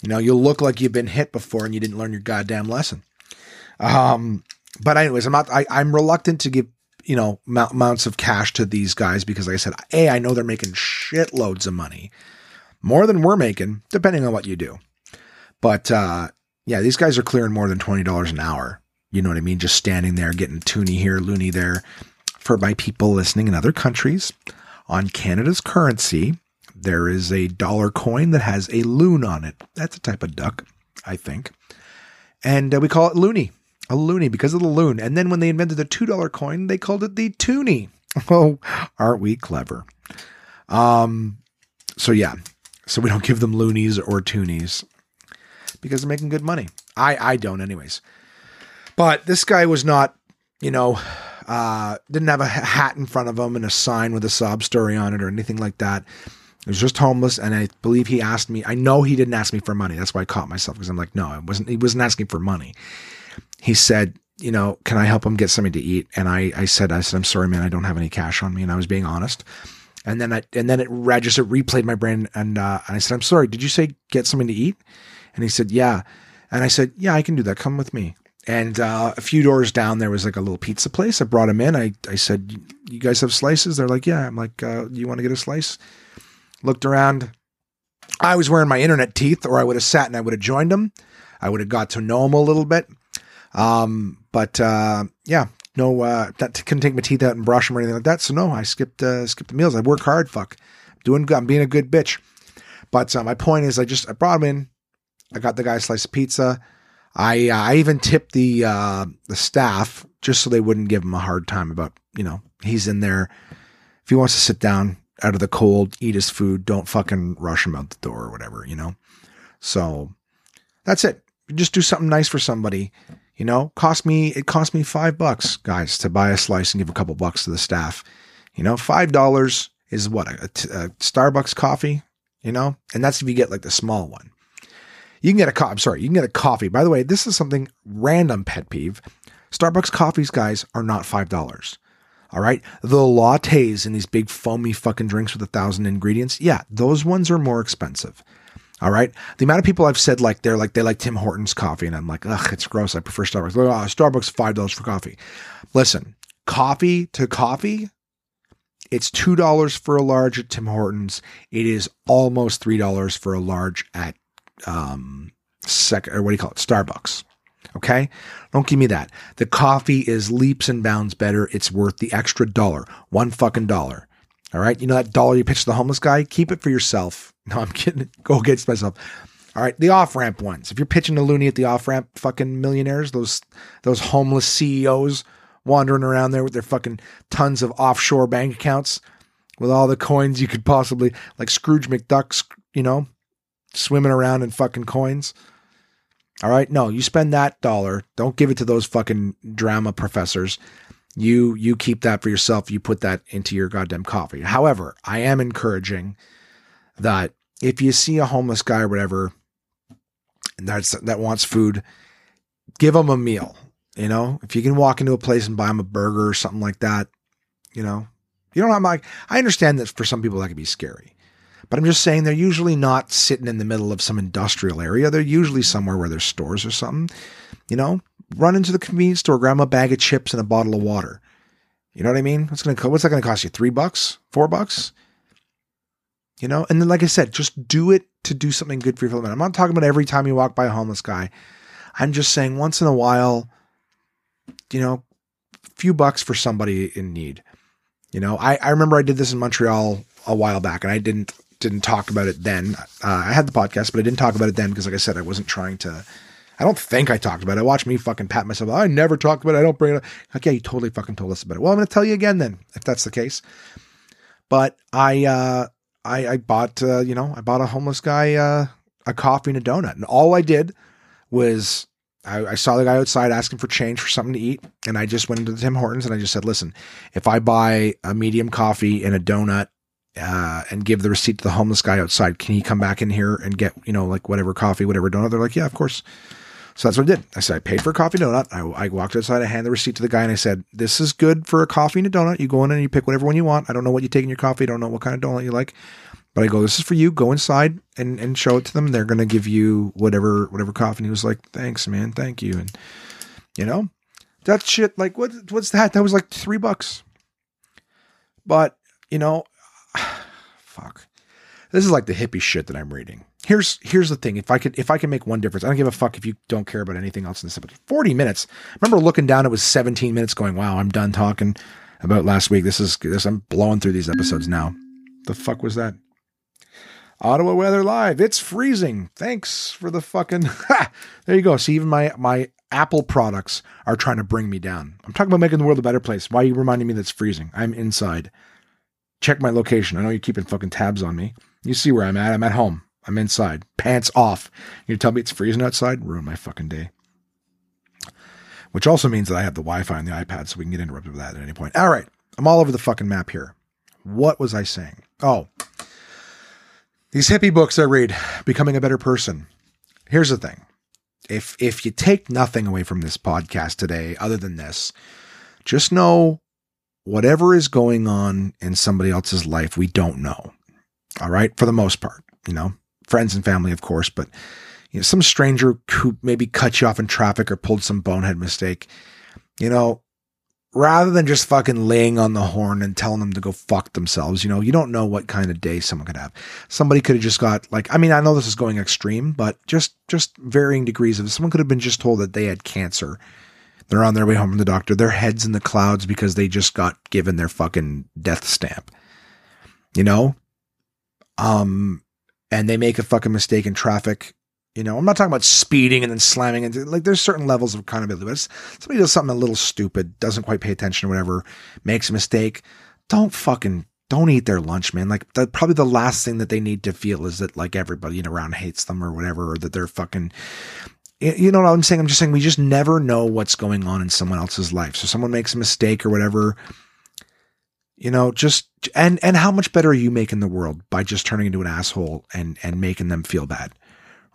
you know, you'll look like you've been hit before and you didn't learn your goddamn lesson. Um, but anyways, I'm not. I, I'm reluctant to give you know amounts of cash to these guys because, like I said, a I know they're making shitloads of money, more than we're making, depending on what you do. But uh, yeah, these guys are clearing more than twenty dollars an hour. You know what I mean? Just standing there, getting toonie here, loonie there, for my people listening in other countries, on Canada's currency, there is a dollar coin that has a loon on it. That's a type of duck, I think. And uh, we call it loonie, a loonie because of the loon. And then when they invented the $2 coin, they called it the toonie. (laughs) Oh, aren't we clever? Um, so yeah, so we don't give them loonies or toonies because they're making good money. I, I don't anyways. But this guy was not, you know, uh, didn't have a hat in front of him and a sign with a sob story on it or anything like that. He was just homeless, and I believe he asked me. I know he didn't ask me for money. That's why I caught myself because I'm like, no, I wasn't. He wasn't asking for money. He said, you know, can I help him get something to eat? And I, I said, I said, I'm sorry, man, I don't have any cash on me, and I was being honest. And then I, and then it registered, replayed my brain, and, uh, and I said, I'm sorry, did you say get something to eat? And he said, yeah. And I said, yeah, I can do that. Come with me. And uh, a few doors down, there was like a little pizza place. I brought him in. I, I said, You guys have slices? They're like, Yeah. I'm like, uh, You want to get a slice? Looked around. I was wearing my internet teeth, or I would have sat and I would have joined them. I would have got to know him a little bit. Um, but uh, yeah, no, uh, that couldn't take my teeth out and brush them or anything like that. So no, I skipped uh, skipped the meals. I work hard. Fuck, doing good. I'm being a good bitch. But uh, my point is, I just I brought him in. I got the guy a slice of pizza. I uh, I even tipped the uh, the staff just so they wouldn't give him a hard time about you know he's in there. If he wants to sit down out of the cold, eat his food, don't fucking rush him out the door or whatever, you know. So that's it. Just do something nice for somebody. You know, cost me it cost me five bucks, guys, to buy a slice and give a couple bucks to the staff. You know, five dollars is what a, a, Starbucks coffee. You know, and that's if you get like the small one. You can get a coffee. I'm sorry, you can get a coffee. By the way, this is something random pet peeve. Starbucks coffees, guys, are not five dollars. All right, the lattes and these big foamy fucking drinks with a thousand ingredients. Yeah, those ones are more expensive. All right, the amount of people I've said like they're like they like Tim Hortons coffee, and I'm like, ugh, it's gross. I prefer Starbucks. Oh, Starbucks five dollars for coffee. Listen, coffee to coffee, it's two dollars for a large at Tim Hortons. It is almost three dollars for a large at um, second, or what do you call it? Starbucks. Okay. Don't give me that. The coffee is leaps and bounds better. It's worth the extra dollar, one fucking dollar. All right. You know that dollar you pitch the homeless guy? Keep it for yourself. (laughs) No, I'm kidding. Go against myself. All right. The off ramp ones. If you're pitching a loonie at the off ramp, fucking millionaires, those, those homeless CEOs wandering around there with their fucking tons of offshore bank accounts with all the coins you could possibly, like Scrooge McDuck's, you know, swimming around in fucking coins. All right. No, you spend that dollar. Don't give it to those fucking drama professors. You you keep that for yourself. You put that into your goddamn coffee. However, I am encouraging that if you see a homeless guy or whatever that's that wants food, give him a meal. You know, if you can walk into a place and buy him a burger or something like that, you know, you don't have like I understand that for some people that could be scary. But I'm just saying they're usually not sitting in the middle of some industrial area. They're usually somewhere where there's stores or something. You know, run into the convenience store, grab a bag of chips and a bottle of water. You know what I mean? What's gonna what's that gonna cost you? Three bucks? Four bucks? You know, and then like I said, just do it to do something good for your fellow man. I'm not talking about every time you walk by a homeless guy. I'm just saying once in a while, you know, few bucks for somebody in need. You know, I, I remember I did this in Montreal a while back and I didn't didn't talk about it then. Uh, I had the podcast, but I didn't talk about it then because, like I said, I wasn't trying to. I don't think I talked about it. Watch me fucking pat myself. I never talked about it. I don't bring it up. Yeah, you totally fucking told us about it. Well, I'm going to tell you again then, if that's the case. But I, uh, I, I bought, uh, you know, I bought a homeless guy uh, a coffee and a donut, and all I did was I, I, saw the guy outside asking for change for something to eat, and I just went into the Tim Hortons and I just said, "Listen, if I buy a medium coffee and a donut uh, and give the receipt to the homeless guy outside, can he come back in here and get you know like whatever coffee, whatever donut?" They're like, "Yeah, of course." So that's what I did. I said, I paid for a coffee donut. I, I walked outside, I handed the receipt to the guy, and I said, This is good for a coffee and a donut. You go in and you pick whatever one you want. I don't know what you take in your coffee. I don't know what kind of donut you like. But I go, this is for you. Go inside and, and show it to them. They're gonna give you whatever whatever coffee. And he was like, Thanks, man, thank you. And you know, that shit, like what what's that? That was like three bucks. But, you know, fuck. This is like the hippie shit that I'm reading. Here's here's the thing. If I could if I can make one difference, I don't give a fuck if you don't care about anything else in this episode. 40 minutes. Remember looking down, it was 17 minutes going, wow, I'm done talking about last week. This is this I'm blowing through these episodes now. The fuck was that? Ottawa weather live. It's freezing. Thanks for the fucking. (laughs) there you go. See, even my my Apple products are trying to bring me down. I'm talking about making the world a better place. Why are you reminding me that it's freezing? I'm inside. Check my location. I know you're keeping fucking tabs on me. You see where I'm at. I'm at home. I'm inside. Pants off. You tell me it's freezing outside? Ruin my fucking day. Which also means that I have the Wi-Fi on the iPad, so we can get interrupted with that at any point. All right. I'm all over the fucking map here. What was I saying? Oh, these hippie books I read, Becoming a Better Person. Here's the thing. If if you take nothing away from this podcast today other than this, just know whatever is going on in somebody else's life, we don't know. All right, for the most part, you know, friends and family, of course, but you know, some stranger who maybe cut you off in traffic or pulled some bonehead mistake, you know, rather than just fucking laying on the horn and telling them to go fuck themselves, you know, you don't know what kind of day someone could have. Somebody could have just got like, I mean, I know this is going extreme, but just, just varying degrees of someone could have been just told that they had cancer. They're on their way home from the doctor. Their heads in the clouds because they just got given their fucking death stamp. You know? Um, and they make a fucking mistake in traffic you know, I'm not talking about speeding and then slamming into like there's certain levels of accountability. But somebody does something a little stupid, doesn't quite pay attention or whatever, makes a mistake, don't fucking don't eat their lunch, man. Like that probably the last thing that they need to feel is that like everybody around hates them or whatever, or that they're fucking you know what I'm saying? I'm just saying we just never know what's going on in someone else's life. So someone makes a mistake or whatever, you know, just and and how much better are you making the world by just turning into an asshole and and making them feel bad?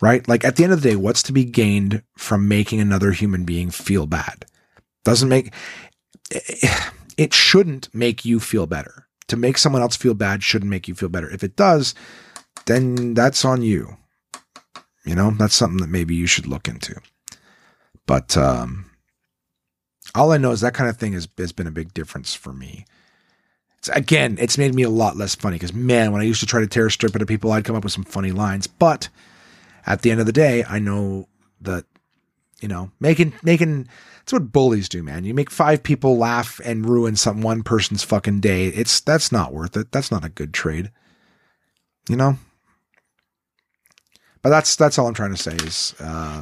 right? Like at the end of the day, what's to be gained from making another human being feel bad? Doesn't make it shouldn't make you feel better. To make someone else feel bad shouldn't make you feel better. If it does, then that's on you. You know, that's something that maybe you should look into. But um, all I know is that kind of thing has, has been a big difference for me. It's, again, it's made me a lot less funny because, man, when I used to try to tear a strip at people, I'd come up with some funny lines. But at the end of the day, I know that, you know, making, making, it's what bullies do, man. You make five people laugh and ruin some one person's fucking day. It's, that's not worth it. That's not a good trade, you know? But that's, that's all I'm trying to say is, uh,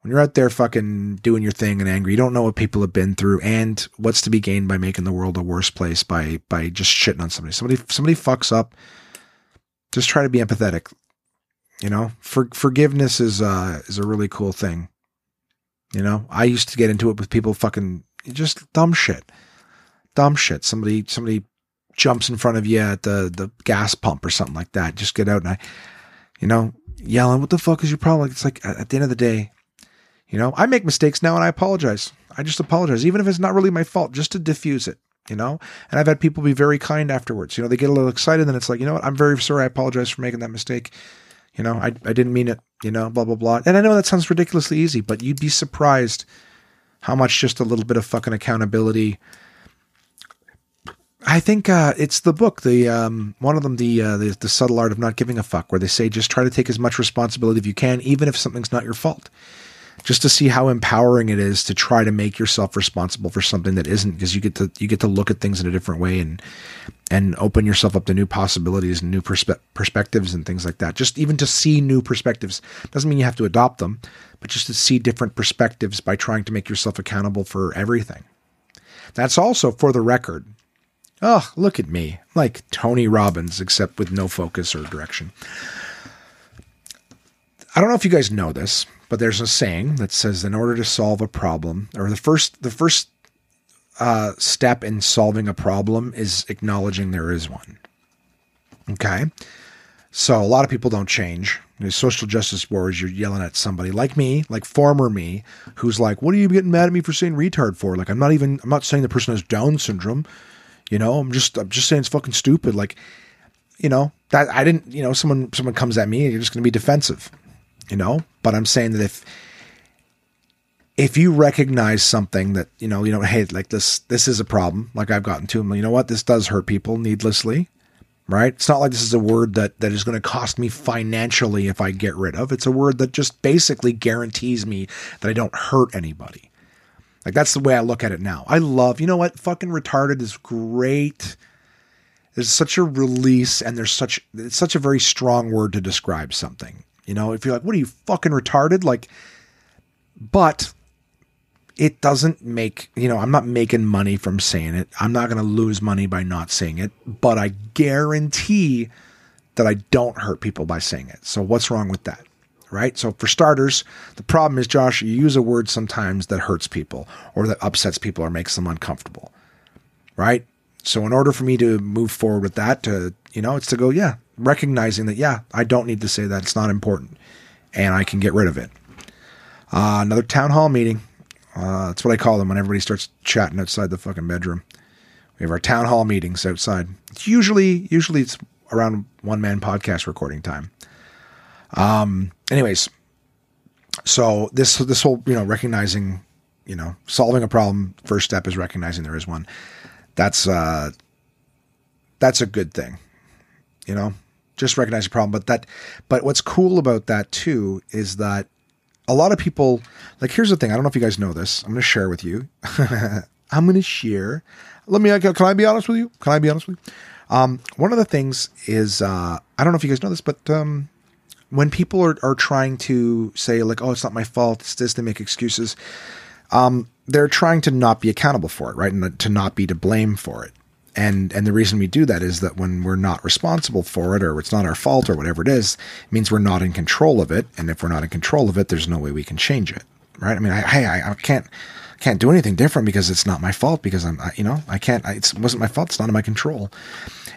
when you're out there fucking doing your thing and angry, you don't know what people have been through and what's to be gained by making the world a worse place by by just shitting on somebody. Somebody somebody fucks up. Just try to be empathetic. You know, for, forgiveness is uh is a really cool thing. You know, I used to get into it with people fucking just dumb shit, dumb shit. Somebody somebody jumps in front of you at the the gas pump or something like that. Just get out and I, you know, yelling, "What the fuck is your problem?" It's like at the end of the day, you know, I make mistakes now and I apologize. I just apologize, even if it's not really my fault, just to diffuse it. you know? And I've had people be very kind afterwards. You know, they get a little excited and it's like, you know what? I'm very sorry. I apologize for making that mistake. You know, I, I didn't mean it, you know, blah, blah, blah. And I know that sounds ridiculously easy, but you'd be surprised how much just a little bit of fucking accountability. I think uh, it's the book, the um, one of them, the, uh, the the subtle art of not giving a fuck, where they say just try to take as much responsibility as you can, even if something's not your fault. Just to see how empowering it is to try to make yourself responsible for something that isn't because you get to you get to look at things in a different way and and open yourself up to new possibilities and new perspe- perspectives and things like that. Just even to see new perspectives doesn't mean you have to adopt them but just to see different perspectives by trying to make yourself accountable for everything. That's also for the record oh look at me like tony robbins except with no focus or direction i don't know if you guys know this but there's a saying that says in order to solve a problem, or the first the first uh, step in solving a problem is acknowledging there is one. Okay. So a lot of people don't change. You know, social justice wars, you're yelling at somebody like me, like former me, who's like, what are you getting mad at me for saying retard for? Like, I'm not even, I'm not saying the person has Down syndrome. You know, I'm just, I'm just saying it's fucking stupid. Like, you know, that I didn't, you know, someone, someone comes at me, you're just going to be defensive you know? But i'm saying that if if you recognize something that you know you know hey like this this is a problem like i've gotten to you know what? This does hurt people needlessly right? It's not like this is a word that that is going to cost me financially if i get rid of. It's a word that just basically guarantees me that i don't hurt anybody like that's the way i look at it now i love you know what fucking retarded is great there's such a release and there's such it's such a very strong word to describe something you know, if you're like, what are you fucking retarded? Like, but it doesn't make, you know, I'm not making money from saying it. I'm not going to lose money by not saying it, but I guarantee that I don't hurt people by saying it. So what's wrong with that? Right? So for starters, the problem is Josh, you use a word sometimes that hurts people or that upsets people or makes them uncomfortable. Right? So in order for me to move forward with that to, you know, it's to go, yeah, recognizing that, yeah, I don't need to say that. It's not important. And I can get rid of it. Uh, another town hall meeting. Uh, that's what I call them when everybody starts chatting outside the fucking bedroom. We have our town hall meetings outside. It's usually, usually it's around one man podcast recording time. Um, anyways, so this, this whole, you know, recognizing, you know, solving a problem, first step is recognizing there is one. That's, uh, that's a good thing, you know, just recognize the problem. But that, but what's cool about that too is that a lot of people, like, here's the thing. I don't know if you guys know this. I'm going to share with you. (laughs) I'm going to share. Let me, can I be honest with you? Can I be honest with you? Um, one of the things is, uh, I don't know if you guys know this, but, um, when people are, are trying to say like, oh, it's not my fault. It's this, they make excuses. Um, they're trying to not be accountable for it, right? And to not be to blame for it and and the reason we do that is that when we're not responsible for it or it's not our fault or whatever it is it means we're not in control of it and if we're not in control of it there's no way we can change it right i mean i i, I can't can't do anything different because it's not my fault because i'm you know i can't it wasn't my fault. It's not in my control.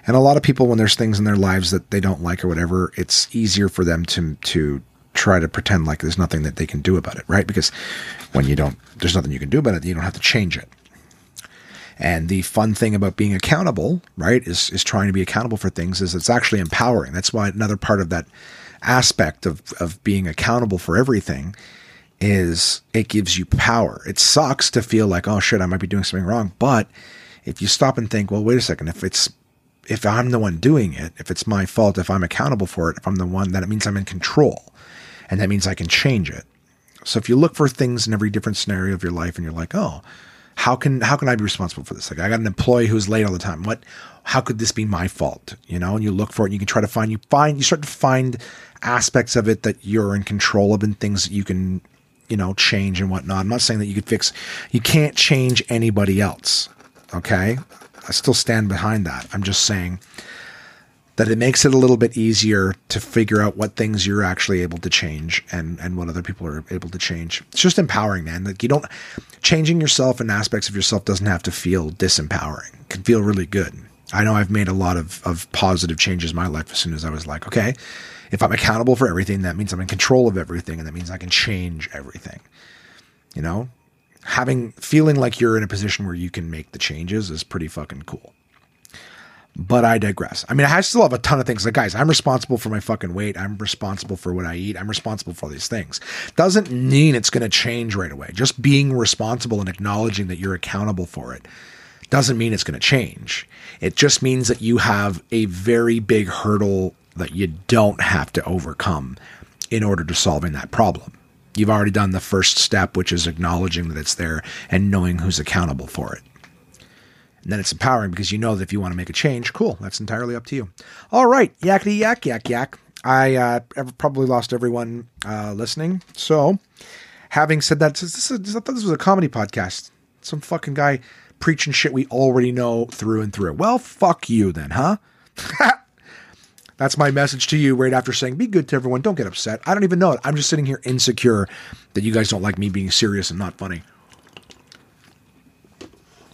And a lot of people when there's things in their lives that they don't like or whatever it's easier for them to to try to pretend like there's nothing that they can do about it right? Because when you don't there's nothing you can do about it you don't have to change it. And the fun thing about being accountable, right, is, is trying to be accountable for things is it's actually empowering. That's why another part of that aspect of, of being accountable for everything is it gives you power. It sucks to feel like, oh shit, I might be doing something wrong. But if you stop and think, well, wait a second, if it's if I'm the one doing it, if it's my fault, if I'm accountable for it, if I'm the one, then it means I'm in control. And that means I can change it. So if you look for things in every different scenario of your life and you're like, oh, how can how can I be responsible for this? Like I got an employee who's late all the time. What how could this be my fault? You know, and you look for it and you can try to find you find you start to find aspects of it that you're in control of and things that you can, you know, change and whatnot. I'm not saying that you could fix you can't change anybody else. Okay. I still stand behind that. I'm just saying that it makes it a little bit easier to figure out what things you're actually able to change and and what other people are able to change. It's just empowering, man. Like you don't changing yourself and aspects of yourself doesn't have to feel disempowering. It can feel really good. I know I've made a lot of of positive changes in my life as soon as I was like, okay, if I'm accountable for everything, that means I'm in control of everything and that means I can change everything. You know? having feeling like you're in a position where you can make the changes is pretty fucking cool. But I digress. I mean, I still have a ton of things. Like, guys, I'm responsible for my fucking weight. I'm responsible for what I eat. I'm responsible for all these things. Doesn't mean it's going to change right away. Just being responsible and acknowledging that you're accountable for it doesn't mean it's going to change. It just means that you have a very big hurdle that you don't have to overcome in order to solving that problem. You've already done the first step, which is acknowledging that it's there and knowing who's accountable for it. And then it's empowering because you know that if you want to make a change, cool, that's entirely up to you. All right, yakety yak, yak, yak. I uh, probably lost everyone uh, listening. So, having said that, this is, I thought this was a comedy podcast. Some fucking guy preaching shit we already know through and through. Well, fuck you then, huh? (laughs) That's my message to you right after saying, be good to everyone. Don't get upset. I don't even know it. I'm just sitting here insecure that you guys don't like me being serious and not funny.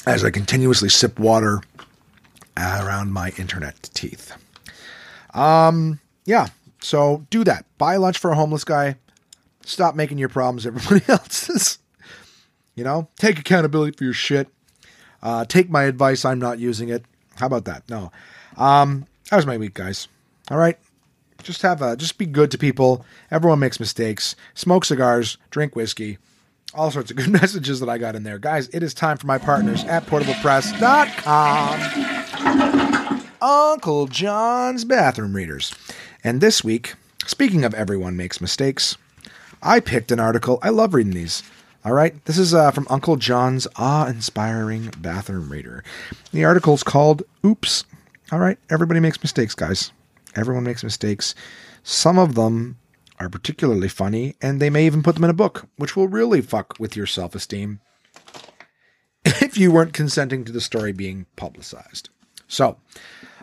As I continuously sip water around my internet teeth. Um, yeah. So do that. Buy lunch for a homeless guy. Stop making your problems everybody (laughs) else's. You know, take accountability for your shit. Uh, take my advice. I'm not using it. How about that? No. Um, that was my week, guys. All right. Just have a, just be good to people. Everyone makes mistakes. Smoke cigars, drink whiskey. All sorts of good (laughs) messages that I got in there. Guys, it is time for my partners at portablepress.com. Uncle John's bathroom readers. And this week, speaking of everyone makes mistakes, I picked an article. I love reading these. All right, this is uh, from Uncle John's awe inspiring bathroom reader. The article is called Oops. All right, everybody makes mistakes, guys. Everyone makes mistakes. Some of them are particularly funny, and they may even put them in a book, which will really fuck with your self esteem if you weren't consenting to the story being publicized. So,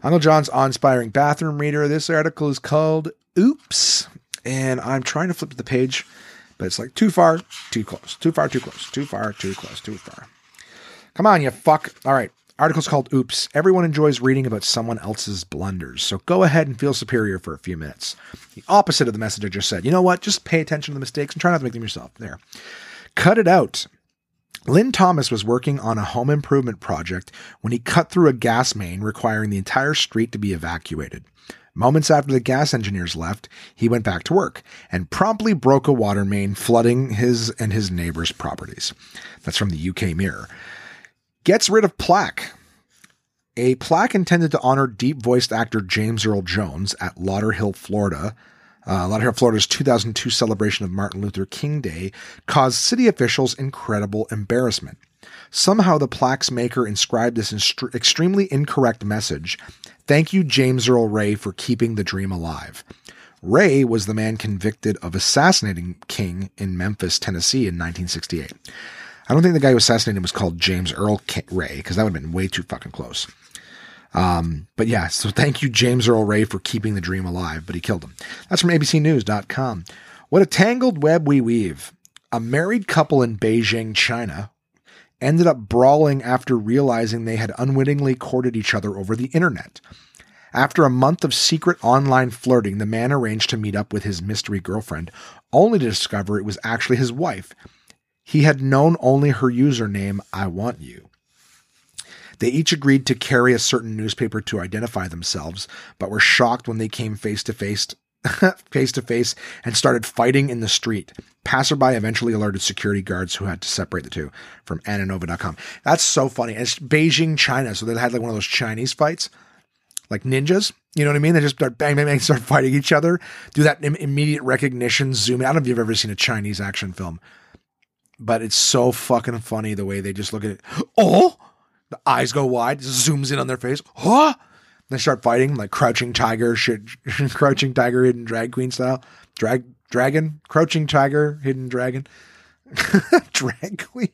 Uncle John's inspiring bathroom reader. This article is called Oops, and I'm trying to flip to the page, but it's like too far, too close, too far, too close, too far, too close, too far. Come on, you fuck. All right. Article's called Oops. Everyone enjoys reading about someone else's blunders, so go ahead and feel superior for a few minutes. The opposite of the message I just said. You know what? Just pay attention to the mistakes and try not to make them yourself. There. Cut it out. Lynn Thomas was working on a home improvement project when he cut through a gas main requiring the entire street to be evacuated. Moments after the gas engineers left, he went back to work and promptly broke a water main, flooding his and his neighbors' properties. That's from the UK Mirror gets rid of plaque. A plaque intended to honor deep voiced actor James Earl Jones at Lauderhill, Florida. Uh, Lauderhill, Florida's 2002 celebration of Martin Luther King Day caused city officials incredible embarrassment. Somehow, the plaque's maker inscribed this inst- extremely incorrect message Thank you, James Earl Ray, for keeping the dream alive. Ray was the man convicted of assassinating King in Memphis, Tennessee in 1968. I don't think the guy who assassinated was called James Earl Ray because that would have been way too fucking close. Um, but yeah, so thank you, James Earl Ray, for keeping the dream alive, but he killed him. That's from abcnews.com. What a tangled web we weave. A married couple in Beijing, China, ended up brawling after realizing they had unwittingly courted each other over the internet. After a month of secret online flirting, the man arranged to meet up with his mystery girlfriend, only to discover it was actually his wife he had known only her username, I Want You. They each agreed to carry a certain newspaper to identify themselves, but were shocked when they came face to face (laughs) face to face and started fighting in the street. Passerby eventually alerted security guards who had to separate the two from Ananova.com. That's so funny. it's Beijing, China. So they had like one of those Chinese fights, like ninjas. You know what I mean? They just start bang, bang, bang, (laughs) start fighting each other. Do that immediate recognition, zoom. I don't know if you've ever seen a Chinese action film but it's so fucking funny the way they just look at it. (gasps) Oh, the eyes go wide, zooms in on their face. (gasps) Oh, they start fighting like crouching tiger, shit, (laughs) crouching tiger, hidden drag queen style. Drag dragon, crouching tiger, hidden dragon, (laughs) drag queen.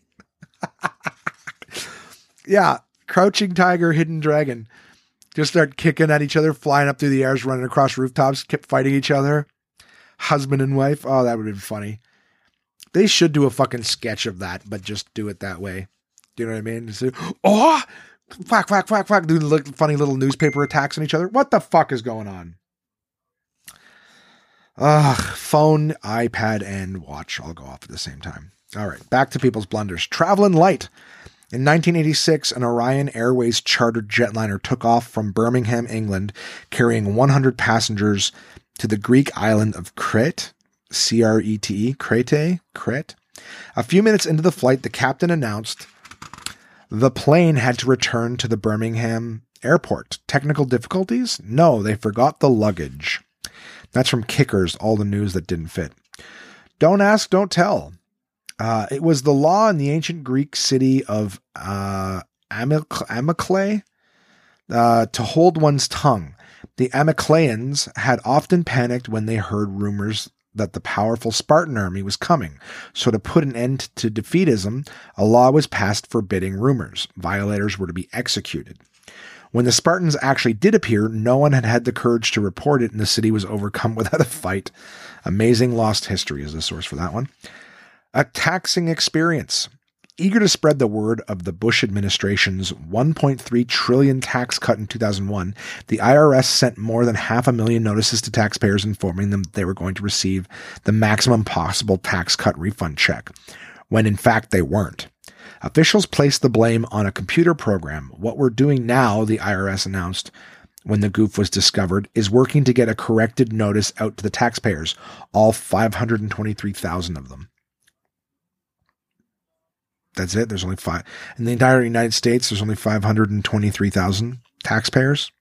(laughs) yeah, crouching tiger, hidden dragon. Just start kicking at each other, flying up through the airs, running across rooftops, kept fighting each other. Husband and wife. Oh, that would have been funny. They should do a fucking sketch of that, but just do it that way. Do you know what I mean? Just, oh, fuck, fuck, fuck, fuck, doing funny little newspaper attacks on each other. What the fuck is going on? Ugh, phone, iPad, and watch all go off at the same time. All right, back to people's blunders. Traveling light. In 1986, an Orion Airways chartered jetliner took off from Birmingham, England, carrying 100 passengers to the Greek island of Crete, C R E T E, Crete, Crete. A few minutes into the flight, the captain announced the plane had to return to the Birmingham airport. Technical difficulties? No, they forgot the luggage. That's from Kickers, all the news that didn't fit. Don't ask, don't tell. Uh, it was the law in the ancient Greek city of uh, uh, to hold one's tongue. The Amyclaeans had often panicked when they heard rumors that the powerful Spartan army was coming. So, to put an end to defeatism, a law was passed forbidding rumors. Violators were to be executed. When the Spartans actually did appear, no one had had the courage to report it, and the city was overcome (laughs) without a fight. Amazing lost history is the source for that one. A taxing experience. Eager to spread the word of the Bush administration's 1.3 trillion tax cut in 2001, the IRS sent more than half a million notices to taxpayers informing them they were going to receive the maximum possible tax cut refund check, when in fact they weren't. Officials placed the blame on a computer program. What we're doing now, the IRS announced when the goof was discovered, is working to get a corrected notice out to the taxpayers, all 523,000 of them. That's it. There's only five in the entire United States. There's only 523,000 taxpayers.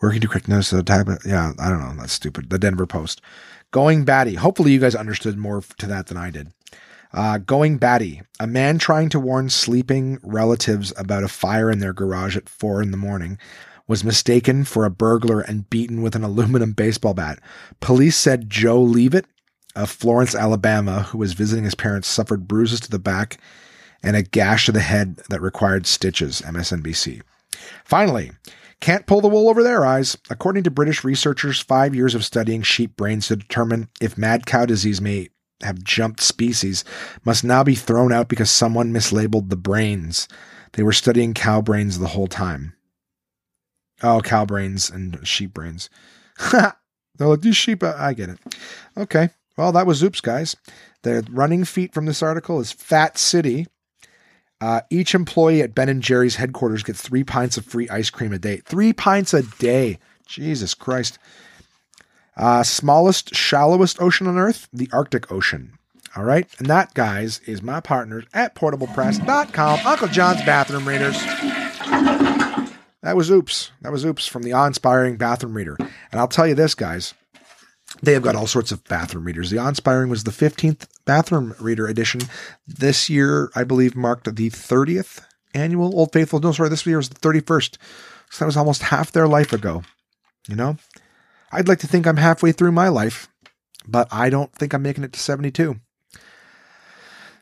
Working to correct notice of the type. Of, yeah, I don't know. That's stupid. The Denver Post. Going batty. Hopefully, you guys understood more to that than I did. Uh, going batty. A man trying to warn sleeping relatives about a fire in their garage at four in the morning was mistaken for a burglar and beaten with an aluminum baseball bat. Police said Joe Leavitt of Florence, Alabama, who was visiting his parents, suffered bruises to the back and a gash to the head that required stitches, MSNBC. Finally, can't pull the wool over their eyes. According to British researchers, five years of studying sheep brains to determine if mad cow disease may have jumped species must now be thrown out because someone mislabeled the brains. They were studying cow brains the whole time. Oh, cow brains and sheep brains. (laughs) They're like, these sheep, I get it. Okay. Well, that was Oops, guys. The running feet from this article is Fat City. Uh, each employee at Ben and Jerry's headquarters gets three pints of free ice cream a day. Three pints a day. Jesus Christ. Uh, smallest, shallowest ocean on Earth, the Arctic Ocean. All right. And that, guys, is my partners at portablepress.com, Uncle John's Bathroom Readers. That was Oops. That was Oops from the awe inspiring bathroom reader. And I'll tell you this, guys. They have got all sorts of bathroom readers. The Awe-Inspiring was the 15th bathroom reader edition. This year, I believe, marked the 30th annual Old Faithful. No, sorry, this year was the 31st. So that was almost half their life ago. You know? I'd like to think I'm halfway through my life, but I don't think I'm making it to 72.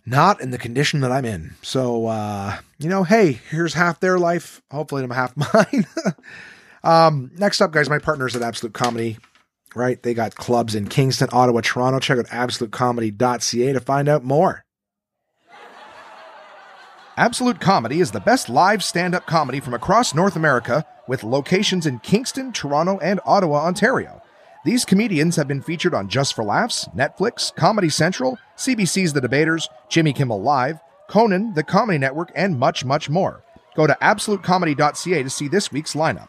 Not in the condition that I'm in. So, uh, you know, hey, here's half their life. Hopefully, I'm half (laughs) mine. um, next up, guys, my partners at Absolute Comedy right? They got clubs in Kingston, Ottawa, Toronto. Check out absolutecomedy.ca to find out more. Absolute Comedy is the best live stand up comedy from across North America with locations in Kingston, Toronto, and Ottawa, Ontario. These comedians have been featured on Just for Laughs, Netflix, Comedy Central, CBC's The Debaters, Jimmy Kimmel Live, Conan, The Comedy Network, and much, much more. Go to absolutecomedy.ca to see this week's lineup.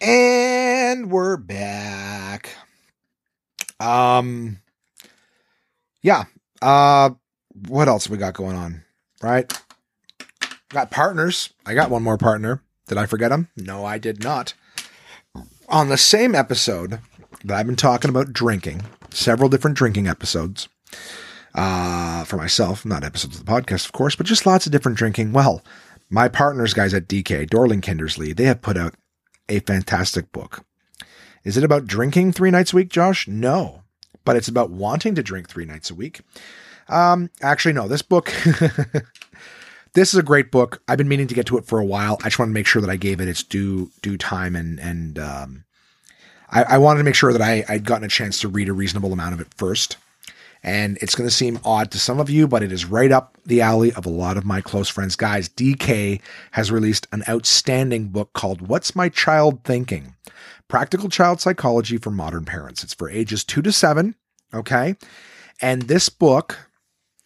And we're back. Um yeah. Uh what else we got going on? Right? Got partners. I got one more partner. Did I forget him? No, I did not. On the same episode that I've been talking about drinking, several different drinking episodes. Uh for myself, not episodes of the podcast, of course, but just lots of different drinking. Well, my partners, guys at DK, Dorling Kindersley, they have put out a fantastic book. Is it about drinking three nights a week, Josh? No, but it's about wanting to drink three nights a week. Um, actually, no, this book, (laughs) this is a great book. I've been meaning to get to it for a while. I just want to make sure that I gave it its due, due time and, and, um, I, I wanted to make sure that I, I'd gotten a chance to read a reasonable amount of it first. And it's going to seem odd to some of you, but it is right up the alley of a lot of my close friends. Guys, DK has released an outstanding book called What's My Child Thinking? Practical Child Psychology for Modern Parents. It's for ages two to seven. Okay. And this book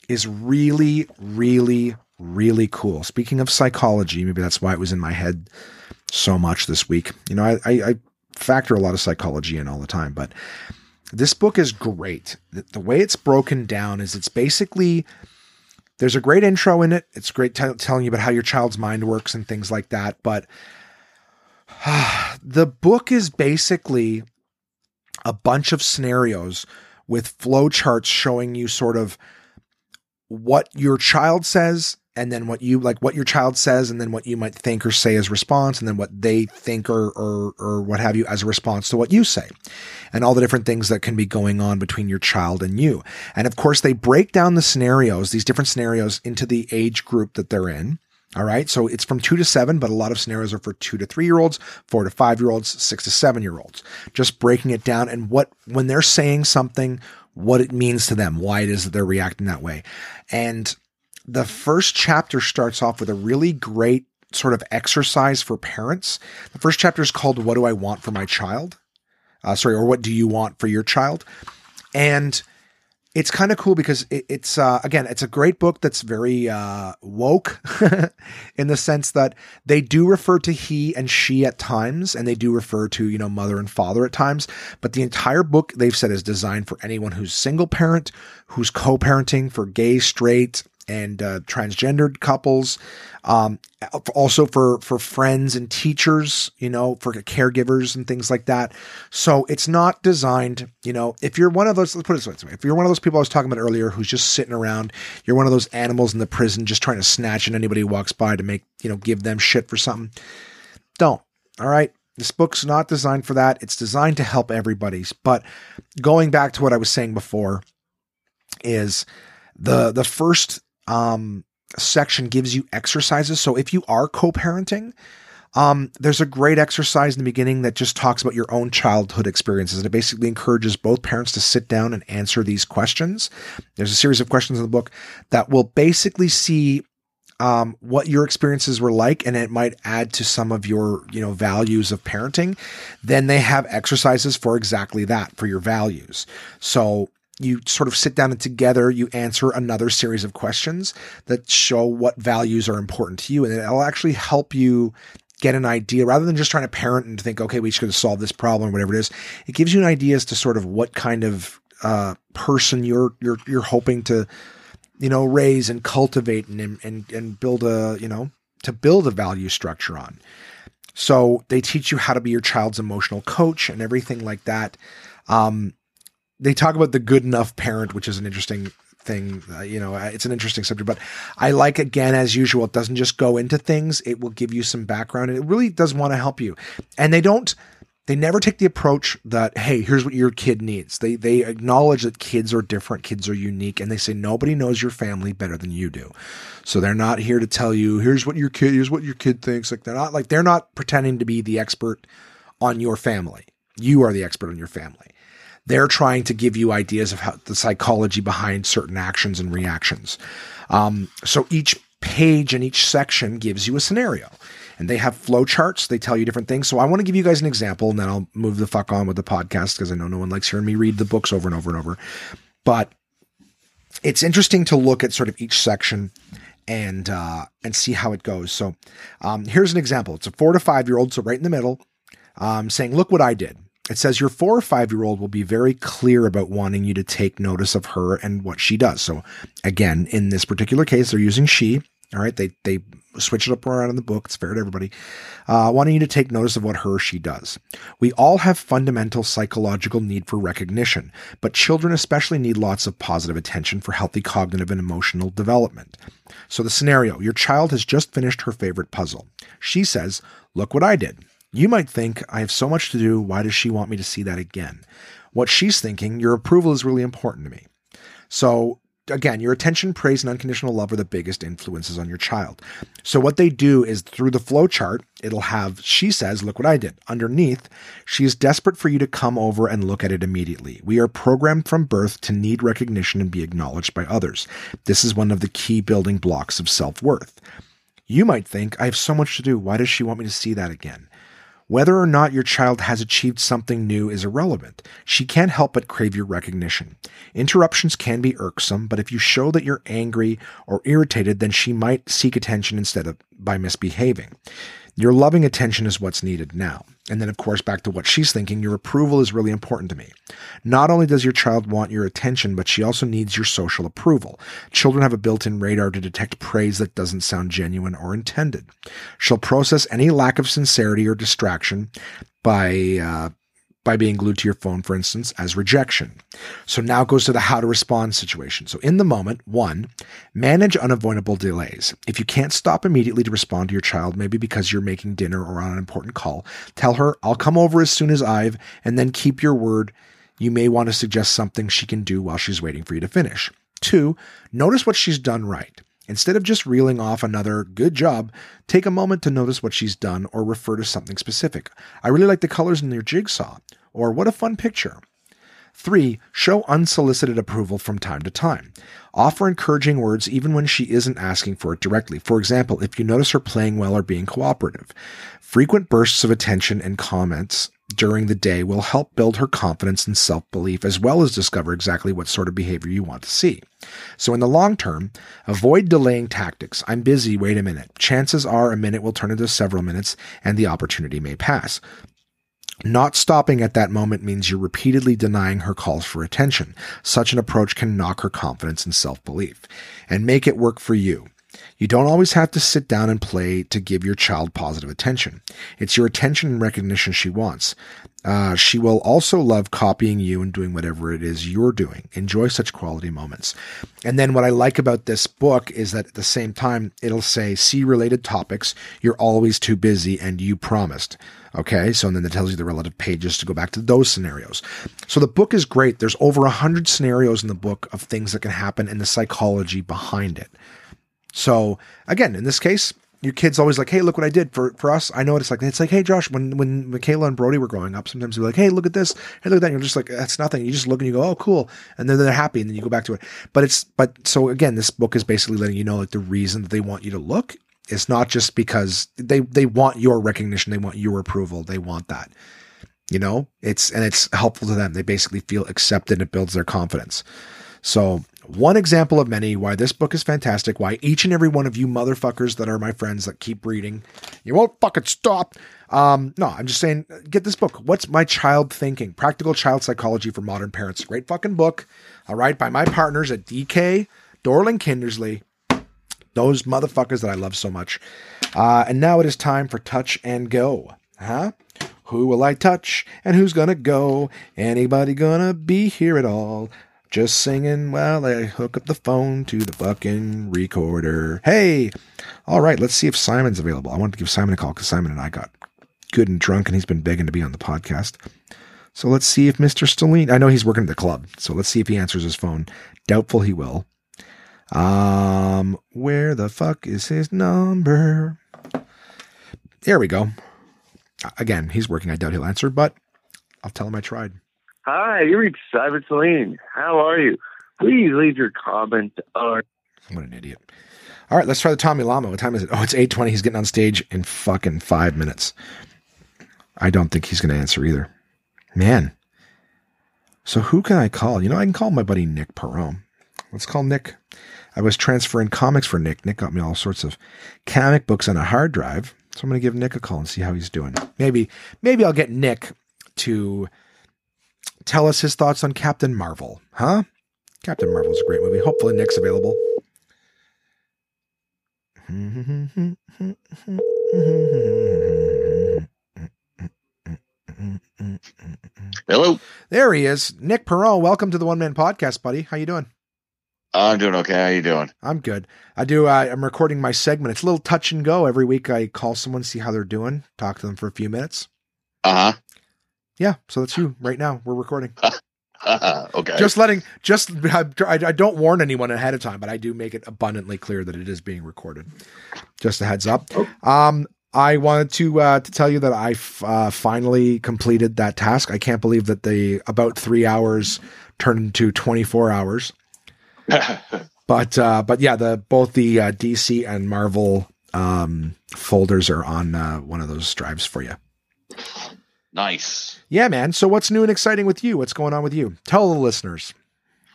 is really, really, really cool. Speaking of psychology, maybe that's why it was in my head so much this week. You know, I, I, I factor a lot of psychology in all the time, but this book is great. The, way it's broken down is it's basically there's a great intro in it. It's great t- telling you about how your child's mind works and things like that. But uh, (sighs) the book is basically a bunch of scenarios with flowcharts showing you sort of what your child says and then what you like what your child says and then what you might think or say as response and then what they think or or or what have you as a response to what you say and all the different things that can be going on between your child and you. And of course they break down the scenarios these different scenarios into the age group that they're in all right? So it's from 2 to 7 but a lot of scenarios are for 2 to 3 year olds 4 to 5 year olds 6 to 7 year olds just breaking it down and what when they're saying something what it means to them why it is that they're reacting that way. And the first chapter starts off with a really great sort of exercise for parents. The first chapter is called What Do I Want for My Child? Uh, sorry, or What Do You Want for Your Child? And it's kind of cool because it, it's uh, again it's a great book that's very uh, woke (laughs) in the sense that they do refer to he and she at times and they do refer to you know mother and father at times but the entire book they've said is designed for anyone who's single parent who's co-parenting for gay straight and uh, transgendered couples, um, also for for friends and teachers, you know, for caregivers and things like that. So it's not designed, you know, if you're one of those, let's put it this way: if you're one of those people I was talking about earlier, who's just sitting around, you're one of those animals in the prison just trying to snatch at anybody who walks by to make you know give them shit for something. Don't. All right. This book's not designed for that. It's designed to help everybody's. But going back to what I was saying before, is the the first um, section gives you exercises. So if you are co-parenting, um, there's a great exercise in the beginning that just talks about your own childhood experiences. And it basically encourages both parents to sit down and answer these questions. There's a series of questions in the book that will basically see um, what your experiences were like, and it might add to some of your, you know, values of parenting. Then they have exercises for exactly that, for your values. So you sort of sit down and together you answer another series of questions that show what values are important to you and it'll actually help you get an idea. Rather than just trying to parent and think okay we should going to solve this problem or whatever it is it gives you an idea as to sort of what kind of uh, person you're you're you're hoping to you know raise and cultivate and and and build a you know to build a value structure on. So they teach you how to be your child's emotional coach and everything like that. Um, they talk about the good enough parent, which is an interesting thing. Uh, you know, it's an interesting subject, but I like again, as usual, it doesn't just go into things. It will give you some background and it really does want to help you. And they don't, they never take the approach that, Hey, here's what your kid needs. They, they acknowledge that kids are different. Kids are unique. And they say, nobody knows your family better than you do. So they're not here to tell you, here's what your kid, here's what your kid thinks. Like they're not like, they're not pretending to be the expert on your family. You are the expert on your family. They're trying to give you ideas of how the psychology behind certain actions and reactions. Um, so each page and each section gives you a scenario. And they have flowcharts. They tell you different things. So I want to give you guys an example, and then I'll move the fuck on with the podcast because I know no one likes hearing me read the books over and over and over. But it's interesting to look at sort of each section and uh, and see how it goes. So um, here's an example. It's a four to five year old, so right in the middle, um, saying, "Look what I did." It says your four or five year old will be very clear about wanting you to take notice of her and what she does. So again, in this particular case, they're using she. All right. They, they switch it up around in the book. It's fair to everybody. Uh, wanting you to take notice of what her she does. We all have fundamental psychological need for recognition, but children especially need lots of positive attention for healthy cognitive and emotional development. So the scenario, your child has just finished her favorite puzzle. She says, look what I did. You might think, I have so much to do. Why does she want me to see that again? What she's thinking, your approval is really important to me. So again, your attention, praise, and unconditional love are the biggest influences on your child. So what they do is through the flow chart, it'll have, she says, look what I did. Underneath, she is desperate for you to come over and look at it immediately. We are programmed from birth to need recognition and be acknowledged by others. This is one of the key building blocks of self-worth. You might think, I have so much to do. Why does she want me to see that again? Whether or not your child has achieved something new is irrelevant. She can't help but crave your recognition. Interruptions can be irksome, but if you show that you're angry or irritated, then she might seek attention instead of by misbehaving. Your loving attention is what's needed now. And then, of course, back to what she's thinking, your approval is really important to me. Not only does your child want your attention, but she also needs your social approval. Children have a built in radar to detect praise that doesn't sound genuine or intended. She'll process any lack of sincerity or distraction by uh, by being glued to your phone, for instance, as rejection. So now goes to the how to respond situation. So in the moment, one, manage unavoidable delays. If you can't stop immediately to respond to your child, maybe because you're making dinner or on an important call, tell her, I'll come over as soon as I've, and then keep your word. You may want to suggest something she can do while she's waiting for you to finish. Two, notice what she's done right. Instead of just reeling off another good job, take a moment to notice what she's done or refer to something specific. I really like the colors in your jigsaw, or what a fun picture. Three, show unsolicited approval from time to time. Offer encouraging words even when she isn't asking for it directly. For example, if you notice her playing well or being cooperative. Frequent bursts of attention and comments during the day will help build her confidence and self belief, as well as discover exactly what sort of behavior you want to see. So, in the long term, avoid delaying tactics. I'm busy, wait a minute. Chances are a minute will turn into several minutes and the opportunity may pass. Not stopping at that moment means you're repeatedly denying her calls for attention. Such an approach can knock her confidence and self belief and make it work for you. You don't always have to sit down and play to give your child positive attention. It's your attention and recognition she wants. Uh, she will also love copying you and doing whatever it is you're doing. Enjoy such quality moments. And then what I like about this book is that at the same time, it'll say, see related topics. You're always too busy and you promised. Okay. So and then it tells you the relative pages to go back to those scenarios. So the book is great. There's over a hundred scenarios in the book of things that can happen and the psychology behind it. So again, in this case, your kid's always like, "Hey, look what I did for for us." I know what it's like. It's like, "Hey, Josh," when when Michaela and Brody were growing up, sometimes they're like, "Hey, look at this. Hey, look at that." And you're just like, "That's nothing." You just look and you go, "Oh, cool," and then they're happy, and then you go back to it. But it's but so again, this book is basically letting you know like the reason that they want you to look. It's not just because they they want your recognition, they want your approval, they want that. You know, it's and it's helpful to them. They basically feel accepted. It builds their confidence. So one example of many why this book is fantastic, why each and every one of you motherfuckers that are my friends that keep reading, you won't fucking stop. Um, no, I'm just saying, get this book. What's My Child Thinking? Practical Child Psychology for Modern Parents. Great fucking book. All right, by my partners at DK, Dorling Kindersley, those motherfuckers that I love so much. Uh, and now it is time for Touch and Go. Huh? Who will I touch and who's gonna go? Anybody gonna be here at all? Just singing while I hook up the phone to the fucking recorder. Hey! All right, let's see if Simon's available. I wanted to give Simon a call because Simon and I got good and drunk and he's been begging to be on the podcast. So let's see if Mr. Stalline, I know he's working at the club, so let's see if he answers his phone. Doubtful he will. Um, where the fuck is his number? There we go. Again, he's working. I doubt he'll answer, but I'll tell him I tried. Hi, you reached Simon Celine. How are you? Please leave your comment on. What an idiot. All right, let's try the Tommy Lama. What time is it? Oh, it's 8.20. He's getting on stage in fucking five minutes. I don't think he's going to answer either. Man. So who can I call? You know, I can call my buddy Nick Perron. Let's call Nick. I was transferring comics for Nick. Nick got me all sorts of comic books on a hard drive. So I'm going to give Nick a call and see how he's doing. Maybe, maybe I'll get Nick to tell us his thoughts on Captain Marvel, huh? Captain Marvel's a great movie. Hopefully, Nick's available. Hello. There he is. Nick Perron, welcome to the One Man Podcast, buddy. How you doing? I'm doing okay. How you doing? I'm good. I do. Uh, I'm recording my segment. It's a little touch and go. Every week, I call someone, see how they're doing, talk to them for a few minutes. Uh Yeah, so that's you right now. We're recording. (laughs) okay. Just letting, just I, I don't warn anyone ahead of time, but I do make it abundantly clear that it is being recorded. Just a heads up. Um, I wanted to uh, to tell you that I f- uh, finally completed that task. I can't believe that the about three hours turned into 24 hours. (laughs) But uh, but yeah, the both the uh, DC and Marvel um, folders are on uh, one of those drives for you. nice. Yeah, man. So what's new and exciting with you? What's going on with you? Tell the listeners.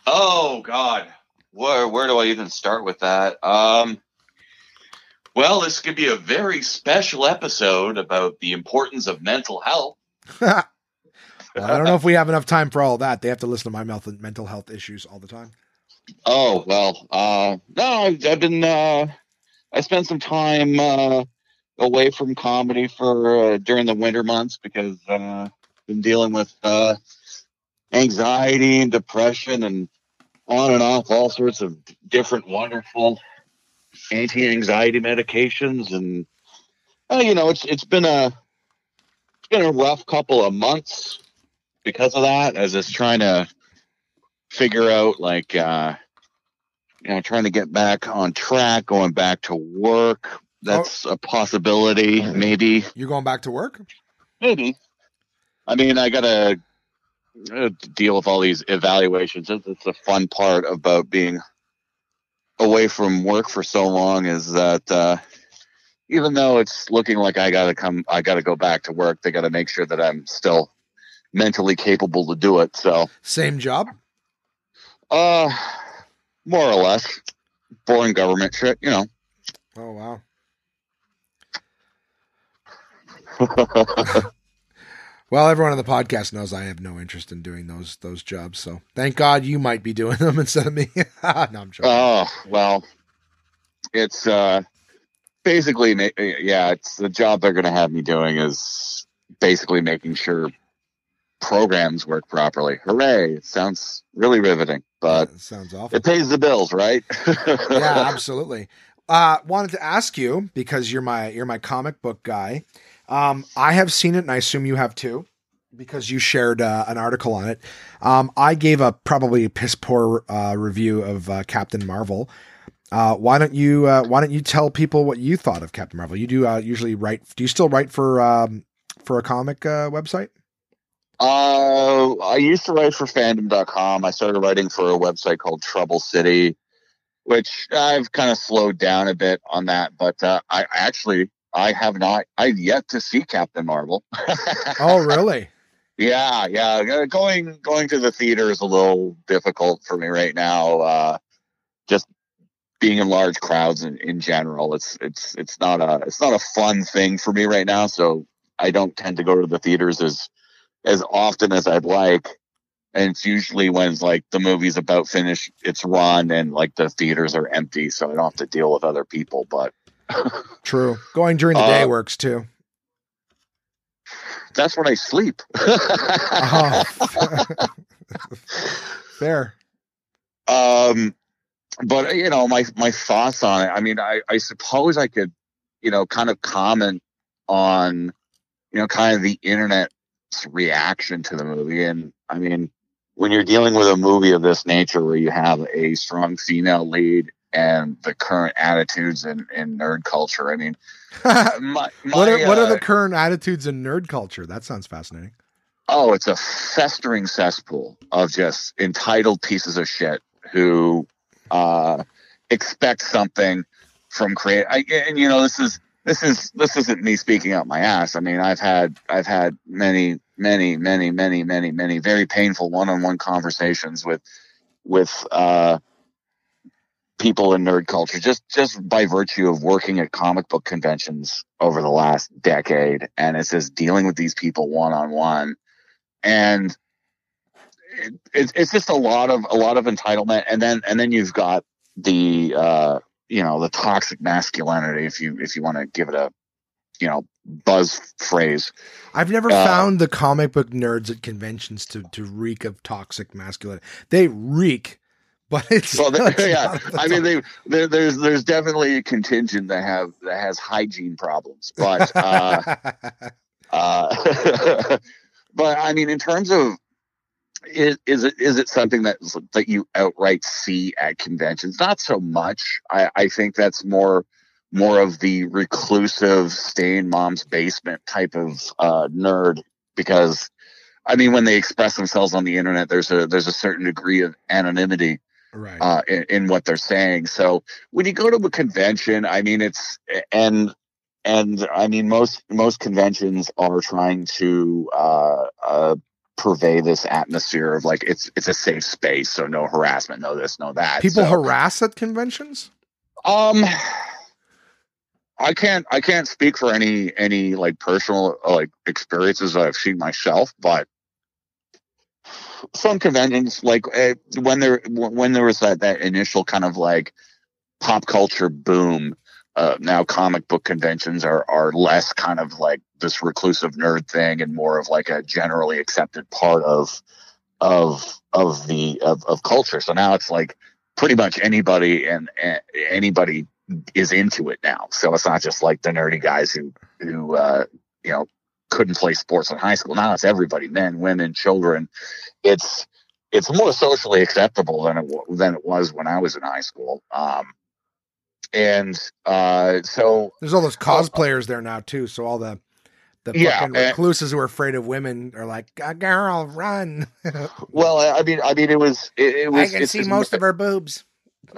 Oh God, where where do I even start with that? Um, well, this could be a very special episode about the importance of mental health. (laughs) well, I don't know if we have enough time for all that. They have to listen to my mental mental health issues all the time. Oh well, uh, no, I've, I've been. Uh, I spent some time uh, away from comedy for uh, during the winter months because uh, been dealing with uh, anxiety and depression and on and off all sorts of different wonderful anti-anxiety medications. And uh, you know it's it's been a it's been a rough couple of months because of that as it's trying to figure out like uh you know trying to get back on track going back to work. That's a possibility maybe. You're going back to work? maybe i mean i gotta uh, deal with all these evaluations it's, it's the fun part about being away from work for so long is that uh even though it's looking like i gotta come i gotta go back to work they gotta make sure that i'm still mentally capable to do it so Same job? Uh, more or less. Boring government shit, you know. Oh wow. (laughs) Well, everyone on the podcast knows I have no interest in doing those those jobs. So thank God you might be doing them (laughs) instead of me. (laughs) no, I'm joking. oh, well, it's uh basically, yeah, it's the job they're going to have me doing is basically making sure programs work properly. Hooray! It sounds really riveting, but That sounds awful. it pays the bills, right? (laughs) yeah, absolutely. Uh, wanted to ask you because you're my you're my comic book guy. Um, I have seen it, and I assume you have too, because you shared uh, an article on it. Um, I gave a probably piss poor uh, review of uh, Captain Marvel. Uh, why don't you uh, Why don't you tell people what you thought of Captain Marvel? You do uh, usually write. Do you still write for um, for a comic website? Uh, I used to write for fandom.com. I started writing for a website called Trouble City, which I've kind of slowed down a bit on that. But uh, I actually, I have not, I've yet to see Captain Marvel. (laughs) Oh, really? yeah, yeah. Uh, Going going to the theater is a little difficult for me right now. Uh, just being in large crowds in, in general, it's it's it's not a it's not a fun thing for me right now. So I don't tend to go to the theaters as as often as I'd like. And it's usually when it's like the movie's about finished its run and like the theaters are empty, so I don't have to deal with other people. But True. Going during the day Uh, works too. that's when I sleep. Oh. (laughs) Fair. um but you know my my thoughts on it i mean i i suppose i could you know kind of comment on you know kind of the internet's reaction to the movie and i mean when you're dealing with a movie of this nature where you have a strong female lead and the current attitudes in, in nerd culture i mean what (laughs) my, are, my, what are uh, the current attitudes in nerd culture? That sounds fascinating. Oh, it's a festering cesspool of just entitled pieces of shit who uh, expect something from create. I, and you know, this is this is this isn't me speaking out my ass. I mean, I've had I've had many, many, many, many, many, many very painful one-on-one conversations with with uh, people in nerd culture just just by virtue of working at comic book conventions over the last decade and it's just dealing with these people one on one and it, it, it's just a lot of a lot of entitlement and then and then you've got the uh you know the toxic masculinity if you if you want to give it a you know buzz phrase I've never Uh, found the comic book nerds at conventions to to reek of toxic masculinity. They reek, but it's, Well, (laughs) yeah. I mean, they, there, there's there's definitely a contingent that have that has hygiene problems, but uh, (laughs) uh, (laughs) but I mean, in terms of is, is it is it something that that you outright see at conventions? Not so much. I, I think that's more more of the reclusive, stay in mom's basement type of uh, nerd because. I mean, when they express themselves on the internet, there's a there's a certain degree of anonymity right. uh, in, in what they're saying. So when you go to a convention, I mean, it's and and I mean most most conventions are trying to uh, uh, purvey this atmosphere of like it's it's a safe space, so no harassment, no this, no that. People So, harass at conventions. um. I can't. I can't speak for any any like personal like experiences that I've seen myself, but some conventions, like uh, when there when there was that that initial kind of like pop culture boom, uh, now comic book conventions are are less kind of like this reclusive nerd thing and more of like a generally accepted part of of of the of, of culture. So now it's like pretty much anybody and, anybody is into it now. So it's not just like the nerdy guys who who uh, you know couldn't play sports in high school. Now it's everybody, men, women, children. It's it's more socially acceptable than it than it was when I was in high school. Um, and uh, so There's all those cosplayers there now too. So all the the Yeah, fucking uh, recluses who are afraid of women are like, girl, run! (laughs) well, I mean, I mean, it was it, it was. I can see most of her boobs." (laughs)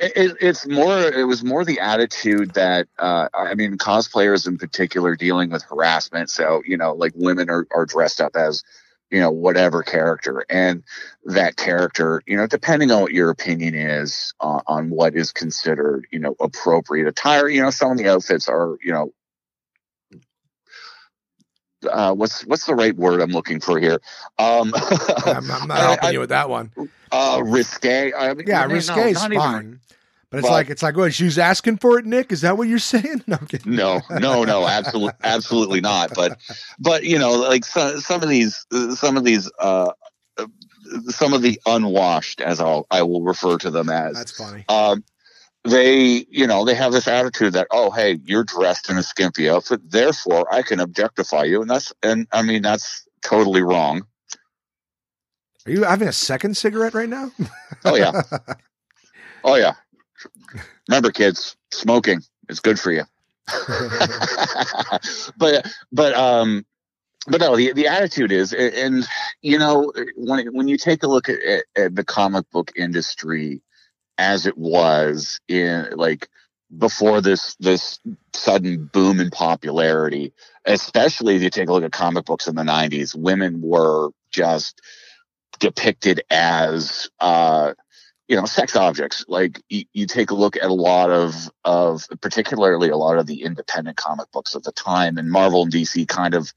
it, it- it's more it was more the attitude that uh, i mean cosplayers in particular dealing with harassment. So you know like women are, are dressed up as you know whatever character. And that character you know depending on what your opinion is on what is considered you know appropriate attire you know some of the outfits are you know uh, what's what's the right word I'm looking for here? Um, (laughs) I'm, I'm not (laughs) helping I- you with that one. uh, risque. I mean, Yeah, risque is not even- but it's but- like it's like, what? She's asking for it, Nick. Is that what you're (laughs) saying? No, no no no absolutely absolutely not but but you know like some some of these some of these uh uh, some of the unwashed as I'll I will refer to them as That's funny. um they you know they have this attitude that oh hey you're dressed in a skimpy outfit therefore I can objectify you and that's and I mean that's totally wrong. Are you having a second cigarette right now? oh yeah. (laughs) Oh yeah. Remember kids smoking is good for you. (laughs) But but um but no the the attitude is and you know when when you take a look at, at, at the comic book industry as it was in like before this this sudden boom in popularity especially if you take a look at comic books in the 90s women were just depicted as uh you know sex objects like you, you take a look at a lot of of particularly a lot of the independent comic books of the time and marvel and dc kind of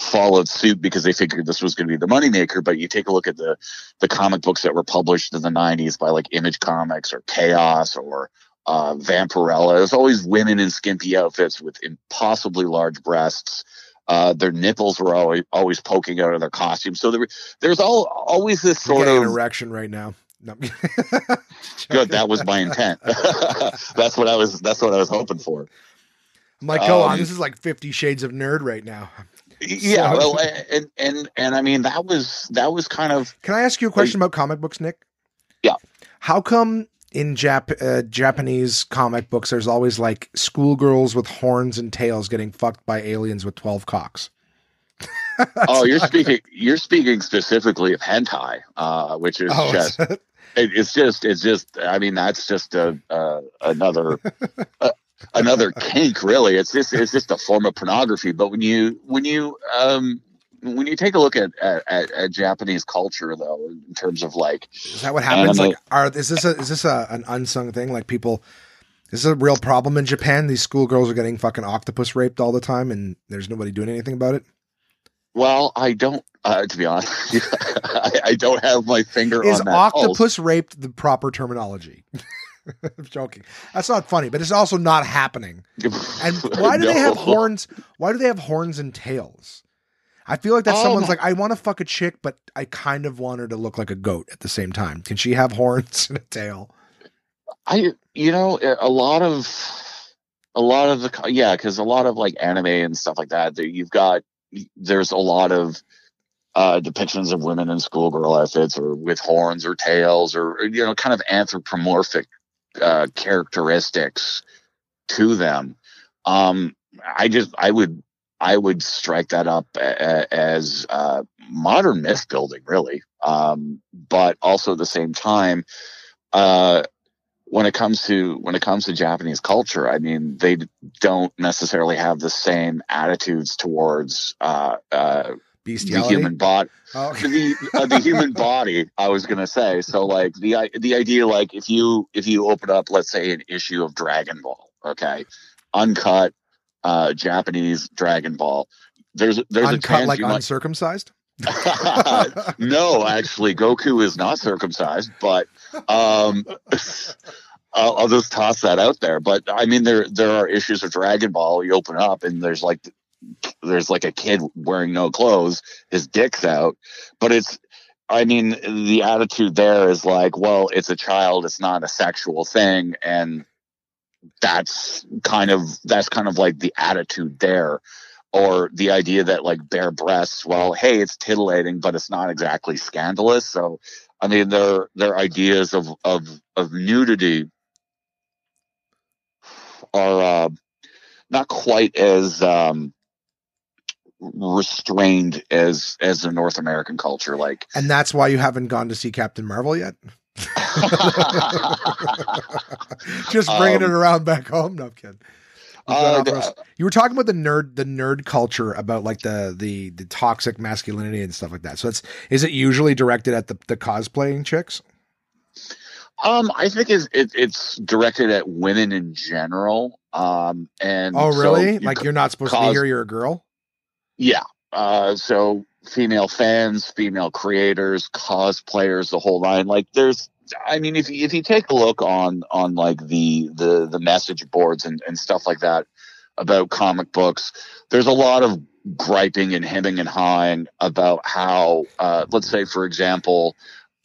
followed suit because they figured this was going to be the moneymaker but you take a look at the the comic books that were published in the 90s by like image comics or chaos or uh, Vampirella. There's always women in skimpy outfits with impossibly large breasts. Uh, their nipples were always always poking out of their costumes. So there, there's all always this sort of erection right now. No. (laughs) good. That was my intent. (laughs) that's what I was. That's what I was hoping for. I'm like, go on. Um, This is like Fifty Shades of Nerd right now. Yeah. So- Well, and and and I mean that was that was kind of Can I ask you a question about comic books, Nick? Yeah. How come in Jap- uh, Japanese comic books there's always like schoolgirls with horns and tails getting fucked by aliens with twelve cocks? (laughs) oh you're speaking you're speaking specifically of hentai, uh, which is Oh, just it, it's just it's just I mean that's just a, uh, another. (laughs) uh, another kink really it's just it's just a form of pornography but when you when you um when you take a look at at, at, japanese culture though in terms of like is that what happens? Anime. Like, are is this a is this a an unsung thing? Like people, is this is a real problem in Japan. These schoolgirls are getting fucking octopus raped all the time, and there's nobody doing anything about it. Well i don't uh, to be honest (laughs) I, I don't have my finger Is on that pulse. octopus raped the proper terminology? (laughs) I'm joking. That's not funny, but it's also not happening. And (laughs) why do they have horns? Why do they have horns and tails? I feel like that's Oh someone's my- like, I want to fuck a chick, but I kind of want her to look like a goat at the same time. Can she have horns and a tail? I you know a lot of a lot of the yeah because a lot of like anime and stuff like that you've got there's a lot of uh depictions of women in schoolgirl outfits or with horns or tails or you know kind of anthropomorphic uh characteristics to them. Um i just i would i would strike that up a- a- as uh modern myth building really. Um but also at the same time uh when it comes to when it comes to Japanese culture, I mean, they don't necessarily have the same attitudes towards uh, uh, the human body. Oh, The uh, the human (laughs) body. I was gonna say. So like the the idea, like if you if you open up, let's say, an issue of Dragon Ball, okay, uncut uh, Japanese Dragon Ball. There's there's a uncut chance like uncircumcised. (laughs) no, actually, Goku is not circumcised, but um, (laughs) I'll, I'll just toss that out there. But I mean, there there are issues of Dragon Ball. You open up and there's like there's like a kid wearing no clothes, his dick's out, but it's. I mean, the attitude there is like, well, it's a child, it's not a sexual thing, and that's kind of that's kind of like the attitude there or the idea that like bare breasts well hey it's titillating but it's not exactly scandalous so i mean their their ideas of of of nudity are uh, not quite as um restrained as as the north american culture like And that's why you haven't gone to see Captain Marvel yet. (laughs) (laughs) Just bringing it Um, around back home. No I'm kidding. Uh, off rails. you were talking about the nerd, the nerd culture about like the the the toxic masculinity and stuff like that. So it's is it usually directed at the the cosplaying chicks? um i think it's it, it's directed at women in general um and Oh, so really? you like you're not supposed to be here. You're a girl. Yeah. Uh, so female fans, female creators, cosplayers, the whole line. Like there's, I mean, if you, if you take a look on, on like the, the, the message boards and, and stuff like that about comic books, there's a lot of griping and hemming and hawing about how, uh, let's say, for example,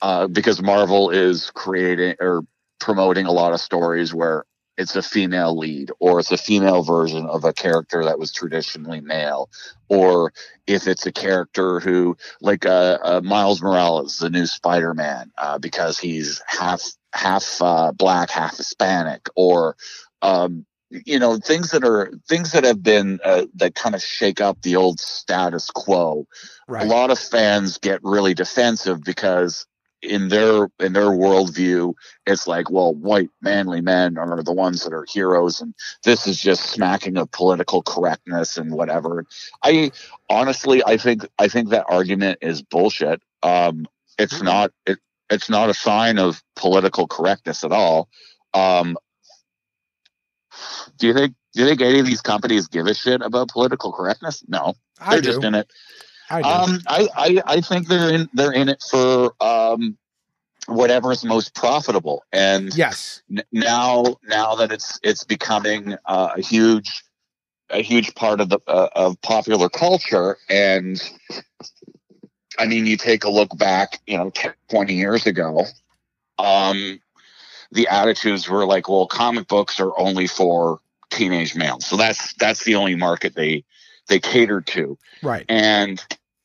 uh, because Marvel is creating or promoting a lot of stories where it's a female lead or it's a female version of a character that was traditionally male or if it's a character who like uh, uh miles morales the new spider-man uh because he's half half uh black half hispanic or um you know things that are things that have been uh, that kind of shake up the old status quo Right. a lot of fans get really defensive because in their in their worldview it's like well white manly men are the ones that are heroes and this is just smacking of political correctness and whatever. I honestly i think i think that argument is bullshit. Um it's Mhm. not it, it's not a sign of political correctness at all. Um do you think do you think any of these companies give a shit about political correctness? No. I they're do. just in it I um, I, I, I think they're in they're in it for um, whatever is most profitable, and yes. n- now now that it's it's becoming uh, a huge a huge part of the uh, of popular culture, and I mean, you take a look back, you know, 10, 20 years ago, um, the attitudes were like, well, comic books are only for teenage males, so that's that's the only market they they catered to Right. and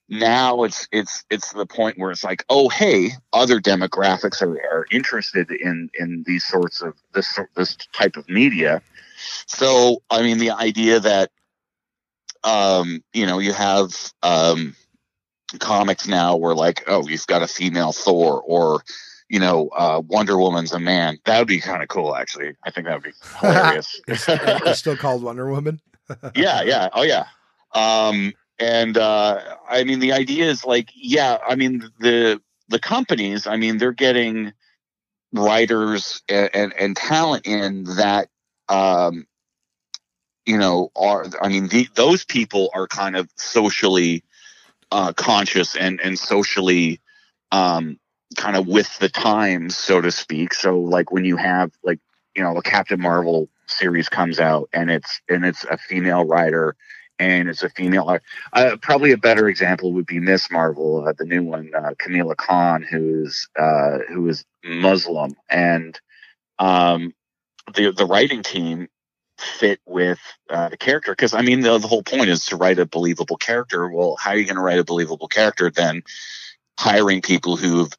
now it's it's it's the point where it's like oh hey other demographics are, are interested in in these sorts of this sort- this type of media. So i mean the idea that um you know you have um comics now where like oh you've got a female thor or you know uh wonder woman's a man. That would be kind of cool actually. I think that would be (laughs) hilarious. It's, it's still called Wonder Woman. (laughs) yeah yeah. Oh yeah. Um and uh i mean the idea is like yeah i mean the the companies i mean they're getting writers and and, and talent in that um you know are i mean the, those people are kind of socially uh conscious and and socially um kind of with the times so to speak. So like when you have like you know a captain marvel series comes out and it's and it's a female writer and it's a female. Uh, probably a better example would be Miss Marvel, uh, the new one, uh, Kamala Khan, who's uh, who is Muslim, and um, the the writing team fit with uh, the character because I mean the, the whole point is to write a believable character. Well, how are you going to write a believable character then? Hiring people who've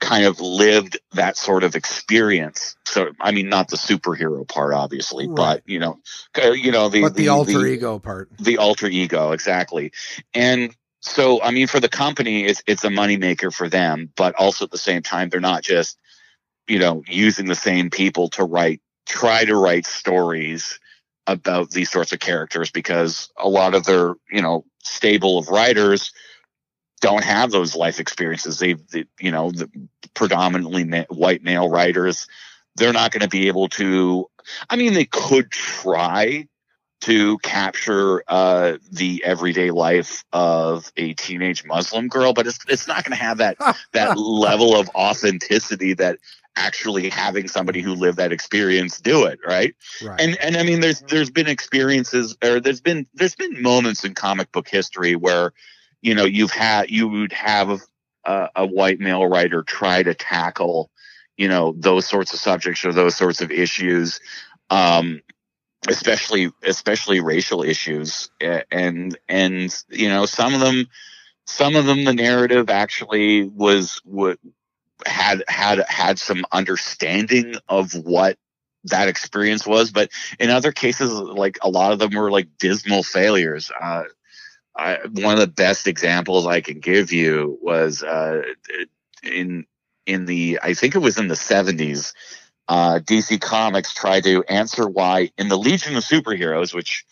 kind of lived that sort of experience. So, I mean, not the superhero part, obviously, right. but you know, uh, you know, the, but the, the alter the, ego part, the alter ego, exactly. And so, I mean, for the company, it's, it's a moneymaker for them, but also at the same time, they're not just, you know, using the same people to write, try to write stories about these sorts of characters because a lot of their, you know, stable of writers don't have those life experiences. They, they you know, the predominantly ma- white male writers, they're not going to be able to. I mean, they could try to capture uh, the everyday life of a teenage Muslim girl, but it's it's not going to have that (laughs) that level of authenticity that actually having somebody who lived that experience do it right? right and and i mean there's there's been experiences or there's been there's been moments in comic book history where you know you've had you would have a, a white male writer try to tackle you know those sorts of subjects or those sorts of issues um, especially especially racial issues. And and you know some of them some of them the narrative actually was what had had had some understanding of what that experience was. But in other cases like a lot of them were like dismal failures. Uh, I, one of the best examples I can give you was uh, in in the I think it was in the seventies. Uh, DC Comics tried to answer why in the Legion of Superheroes, which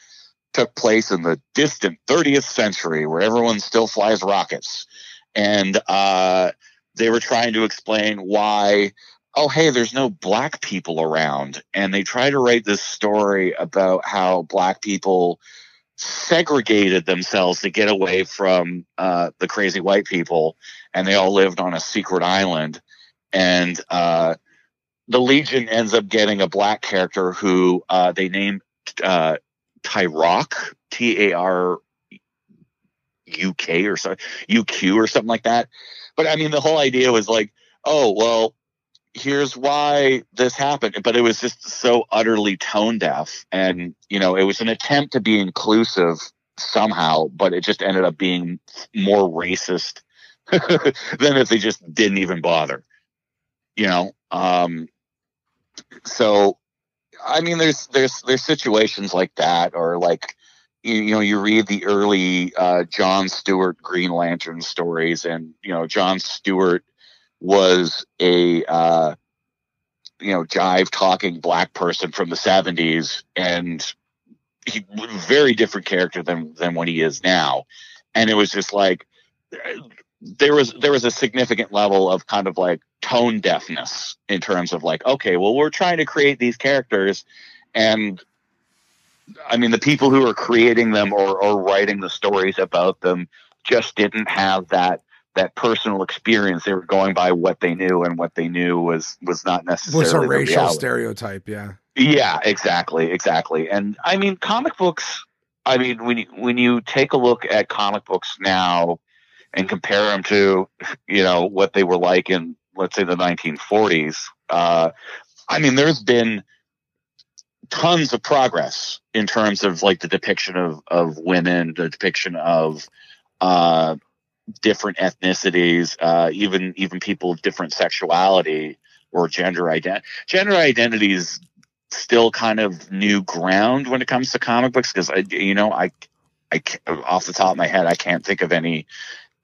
took place in the distant 30th century, where everyone still flies rockets, and uh, they were trying to explain why. Oh, hey, there's no black people around, and they try to write this story about how black people segregated themselves to get away from uh, the crazy white people, and they all lived on a secret island. And uh, the Legion ends up getting a black character who uh, they named uh, Tyroc, T A R U K or so, U Q or something like that. But I mean, the whole idea was like, oh well, here's why this happened. But it was just so utterly tone deaf. And you know it was an attempt to be inclusive somehow but it just ended up being more racist (laughs) than if they just didn't even bother you know? Um so i mean there's there's there's situations like that or like you, you know you read the early uh john stewart green lantern stories and you know john stewart was a uh, you know jive talking black person from the 70s and he very different character than than what he is now. And it was just like there was there was a significant level of kind of like tone deafness in terms of like okay well we're trying to create these characters and i mean the people who are creating them or, or writing the stories about them just didn't have that that personal experience. They were going by what they knew, and what they knew was was not necessarily was a racial stereotype. Yeah. Yeah, exactly, exactly. And I mean, comic books. I mean, when you, when you take a look at comic books now and compare them to, you know, what they were like in, let's say, the 1940s. Uh, I mean, there's been tons of progress in terms of like the depiction of of women, the depiction of uh, different ethnicities, uh, even even people of different sexuality or gender identity. Gender identity is still kind of new ground when it comes to comic books because I, you know, I, I off the top of my head, I can't think of any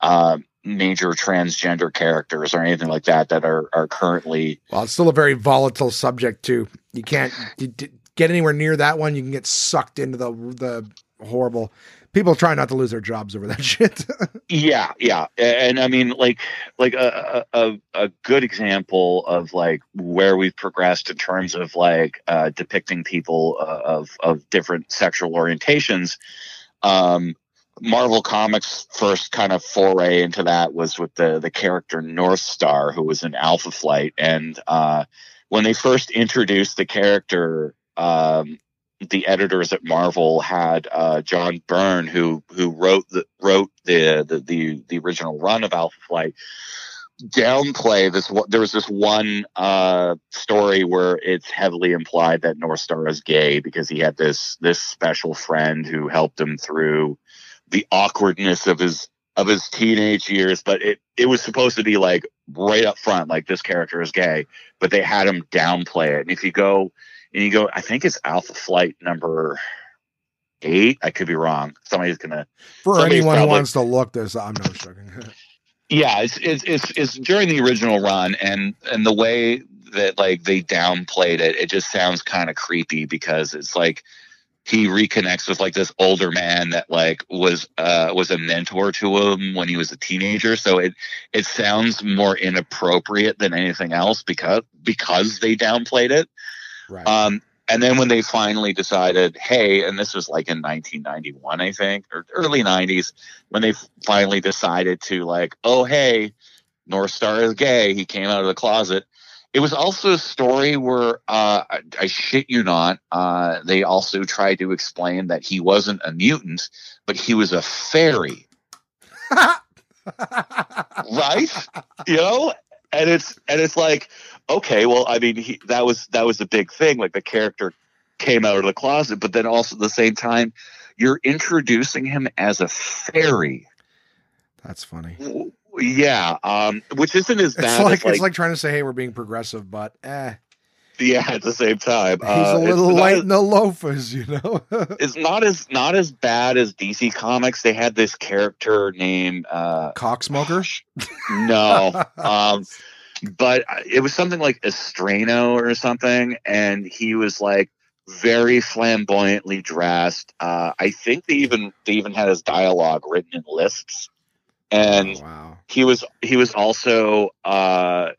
uh, major transgender characters or anything like that that are are currently. Well, it's still a very volatile subject too. You can't you, get anywhere near that one. You can get sucked into the the horrible people try not to lose their jobs over that (laughs) shit. yeah, yeah, and I mean, like, like a, a a good example of like where we've progressed in terms of like uh, depicting people uh, of of different sexual orientations. Um, Marvel Comics' first kind of foray into that was with the the character Northstar, who was in Alpha Flight, and uh, when they first introduced the character. Um, the editors at Marvel had uh, John Byrne, who who wrote the wrote the the the, the original run of Alpha Flight, downplay this. There was this one uh, story where it's heavily implied that Northstar is gay because he had this this special friend who helped him through the awkwardness of his of his teenage years. But it it was supposed to be like right up front, like this character is gay, but they had him downplay it. And if you go and you go, I think it's Alpha Flight number eight. I could be wrong. Somebody's gonna. For anyone probably, who wants to look this, I'm no joking. (laughs) yeah, it's, it's it's it's during the original run, and and the way that like they downplayed it, it just sounds kind of creepy because it's like he reconnects with like this older man that like was uh was a mentor to him when he was a teenager so it it sounds more inappropriate than anything else because because they downplayed it Right. Um, and then when they finally decided, hey, and this was like in 1991, I think, or early 90s, when they finally decided to like, oh, hey, Northstar is gay. He came out of the closet. It was also a story where, uh, I, I shit you not, uh, they also tried to explain that he wasn't a mutant, but he was a fairy. (laughs) right? You know? And it's and it's like, okay, well, I mean, he, that was that was a big thing. Like the character came out of the closet, but then also at the same time, you're introducing him as a fairy. That's funny. Yeah, um, which isn't as bad. It's like, like, it's like trying to say, "Hey, we're being progressive," but eh. Yeah, at the same time, he's uh, a little light as, in the loafers, you know. (laughs) it's not as not as bad as DC Comics. They had this character named uh, Cocksmoker. no, (laughs) um, but it was something like Extraño or something, and he was like very flamboyantly dressed. Uh, I think they even they even had his dialogue written in lists, and oh, wow. he was he was also uh,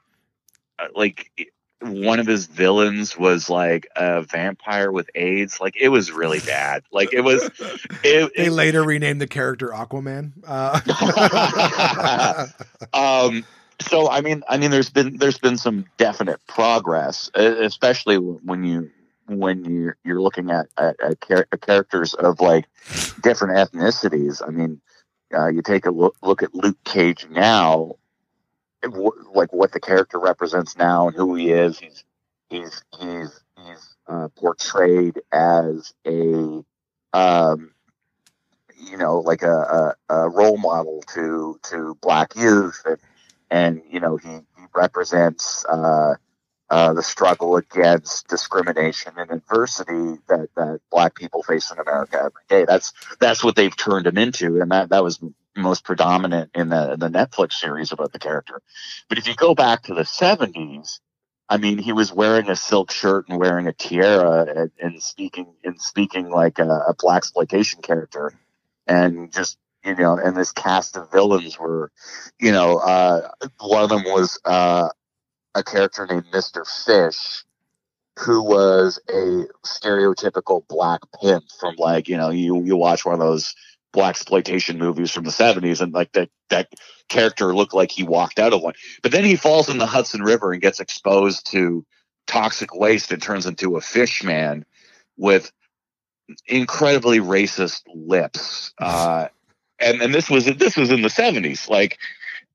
like one of his villains was like a vampire with AIDS. Like it was really bad. Like it was. (laughs) It, they it, later renamed the character Aquaman. Uh. (laughs) um, so I mean, I mean, there's been there's been some definite progress, especially when you when you're you're looking at, at, at char- characters of like different ethnicities. I mean, uh, you take a look look at Luke Cage now, like what the character represents now and who he is. He's he's he's he's uh, portrayed as a um, you know like a, a, a, role model to to black youth and and you know he, he represents uh, uh, the struggle against discrimination and adversity that, that black people face in America every day. That's that's what they've turned him into, and that that was most predominant in the the Netflix series about the character. But if you go back to the seventies, I mean, he was wearing a silk shirt and wearing a tiara and, and speaking and speaking like a, a black exploitation character, and just you know, and this cast of villains were, you know, uh, one of them was uh, a character named Mister Fish, who was a stereotypical black pimp from like, you know, you you watch one of those black exploitation movies from the 70s and like that that character looked like he walked out of one. But then he falls in the hudson river and gets exposed to toxic waste and turns into a fish man with incredibly racist lips. Uh, and and this was this was in the 70s like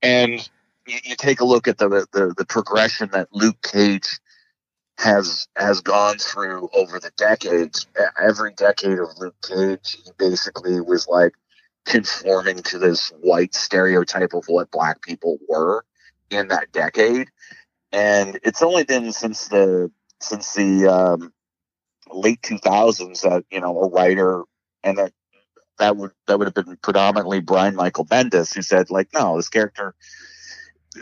and you, you take a look at the, the the progression that Luke Cage has has gone through over the decades. Every decade of Luke Cage he basically was like conforming to this white stereotype of what black people were in that decade. And it's only been since the since the um, late 2000s that you know a writer and that that would that would have been predominantly Brian Michael Bendis who said like no this character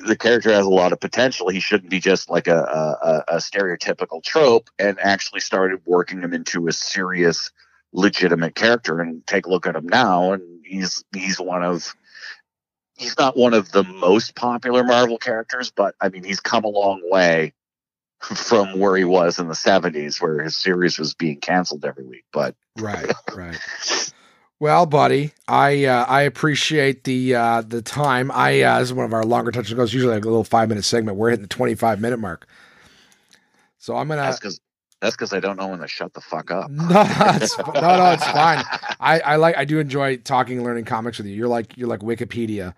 the character has a lot of potential. He shouldn't be just like a, a, a stereotypical trope and actually started working him into a serious legitimate character. And take a look at him now and he's he's one of he's not one of the most popular Marvel characters but I mean he's come a long way from where he was in the 70s where his series was being canceled every week but right right (laughs) Well, buddy, I uh, I appreciate the uh, the time. I uh, this is one of our longer touches goes. Usually like a little five minute segment. We're hitting the twenty five minute mark. So I'm gonna. That's because That's because I don't know when to shut the fuck up. (laughs) No, no, no, it's fine. I, I like I do enjoy talking and learning comics with you. You're like you're like Wikipedia.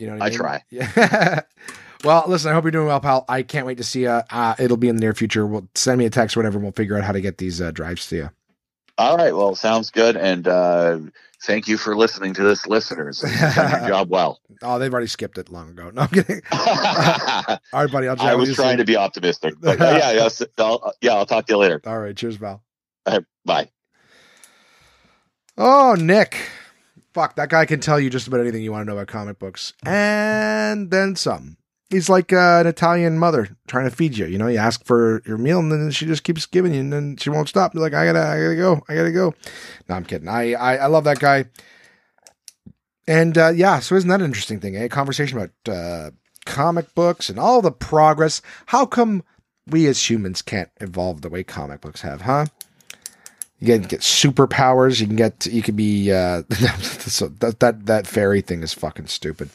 You know I I mean? try. Yeah. (laughs) well, listen, I hope you're doing well, pal. I can't wait to see you. Uh, it'll be in the near future. We'll send me a text or whatever, and we'll figure out how to get these uh, drives to you. All right. Well, sounds good. And uh, thank you for listening to this, listeners. You've done your (laughs) job well. Oh, they've already skipped it long ago. No, I'm kidding. (laughs) All right, buddy. I'll (laughs) with was trying soon. to be optimistic. But, uh, yeah, yeah, I'll, yeah. I'll talk to you later. All right, cheers, Val. Uh, Bye. Oh, Nick. Fuck, that guy can tell you just about anything you want to know about comic books. And then some. He's like uh, an Italian mother trying to feed you. You know, you ask for your meal and then she just keeps giving you and then she won't stop. You're like, I gotta, I gotta go. I gotta go. No, I'm kidding. I, I, I love that guy. And uh, yeah, so isn't that an interesting thing? Eh? Conversation about uh, comic books and all the progress. How come we as humans can't evolve the way comic books have, huh? You can get superpowers. You can get. You can be. Uh, (laughs) so that that that fairy thing is fucking stupid.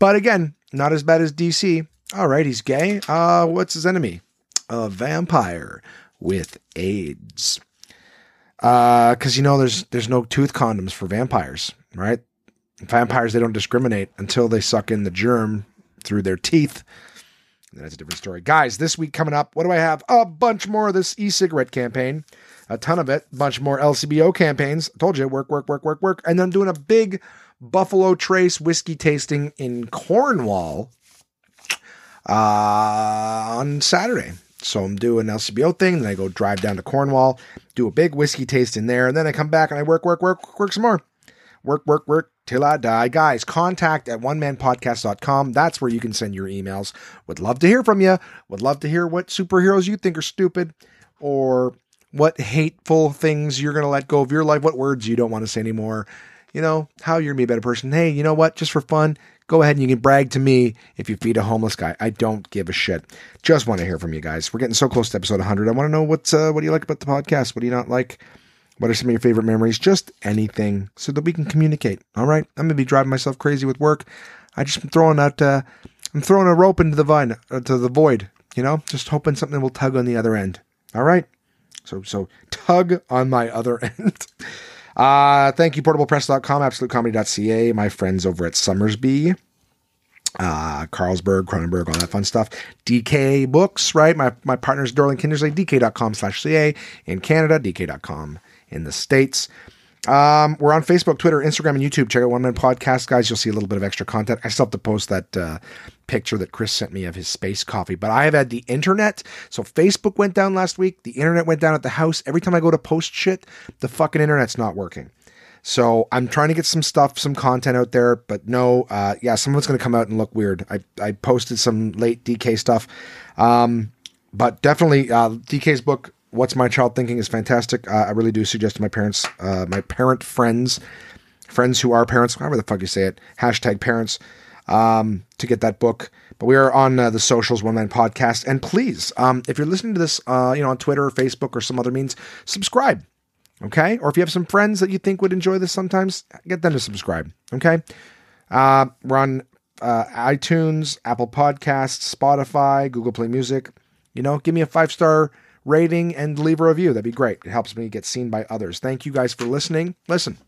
But again, not as bad as DC. All right, he's gay. Uh, what's his enemy? A vampire with AIDS. Uh, because you know there's there's no tooth condoms for vampires, right? Vampires they don't discriminate until they suck in the germ through their teeth. That's a different story. Guys, this week coming up, what do I have? A bunch more of this e-cigarette campaign a ton of it, bunch more LCBO campaigns. I told you, work, work, work, work, work. And then doing a big Buffalo Trace whiskey tasting in Cornwall uh, on Saturday. So I'm doing an LCBO thing, then I go drive down to Cornwall, do a big whiskey taste in there, and then I come back and I work, work, work, work some more. Work, work, work till I die. Guys, contact at onemanpodcast.com. That's where you can send your emails. Would love to hear from you. Would love to hear what superheroes you think are stupid or what hateful things you're going to let go of your life, what words you don't want to say anymore, you know, how you're to be a better person. Hey, you know what? Just for fun, go ahead and you can brag to me if you feed a homeless guy. I don't give a shit. Just want to hear from you guys. We're getting so close to episode 100. I want to know what's, uh, what do you like about the podcast? What do you not like? What are some of your favorite memories? Just anything so that we can communicate. All right. I'm to be driving myself crazy with work. I just am throwing out, uh, I'm throwing a rope into the vine, uh, to the void, you know, just hoping something will tug on the other end. All right. So so tug on my other (laughs) end. Uh, thank you, portablepress.com, absolutecomedy.ca, my friends over at Somersby, uh, Carlsberg, Kronenbourg, all that fun stuff. DK Books, right? My my partners, Dorling Kindersley, dk.com slash CA in Canada, dk.com in the States. Um, we're on Facebook, Twitter, Instagram, and YouTube. Check out One Man Podcast, guys. You'll see a little bit of extra content. I still have to post that uh, picture that Chris sent me of his space coffee, but I have had the internet. So Facebook went down last week. The internet went down at the house. Every time I go to post shit, the fucking internet's not working. So I'm trying to get some stuff, some content out there, but no, uh, yeah, someone's going to come out and look weird. I, I posted some late DK stuff. Um, but definitely, uh, DK's book, What's My Child Thinking is fantastic. Uh, I really do suggest to my parents, uh, my parent friends, friends who are parents, however the fuck you say it, hashtag parents, um, to get that book. But we are on uh, the socials, One Man Podcast. And please, um, if you're listening to this, uh, you know, on Twitter or Facebook or some other means, subscribe. Okay. Or if you have some friends that you think would enjoy this sometimes, get them to subscribe. Okay. Uh, we're on uh, iTunes, Apple Podcasts, Spotify, Google Play Music. You know, give me a five star rating and leave a review. That'd be great. It helps me get seen by others. Thank you guys for listening. Listen,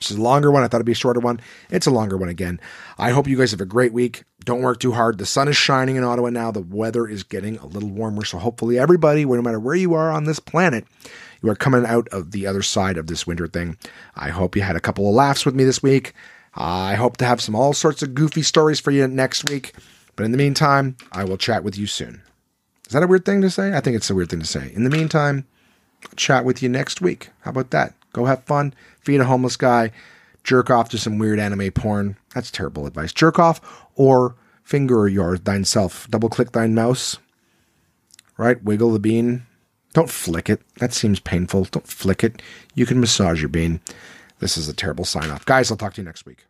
this is a longer one. I thought it'd be a shorter one. It's a longer one again. I hope you guys have a great week. Don't work too hard. The sun is shining in Ottawa now. The weather is getting a little warmer. So hopefully, everybody, no matter where you are on this planet, you are coming out of the other side of this winter thing. I hope you had a couple of laughs with me this week. I hope to have some all sorts of goofy stories for you next week. But in the meantime, I will chat with you soon. Is that a weird thing to say? I think it's a weird thing to say. In the meantime, chat with you next week. How about that? Go have fun, feed a homeless guy, jerk off to some weird anime porn. That's terrible advice. Jerk off or finger your thine self. Double click thine mouse. Right? Wiggle the bean. Don't flick it. That seems painful. Don't flick it. You can massage your bean. This is a terrible sign off. Guys, I'll talk to you next week.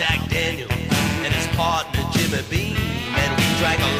Jack Daniel and his partner Jimmy Beam, and we drank a lot.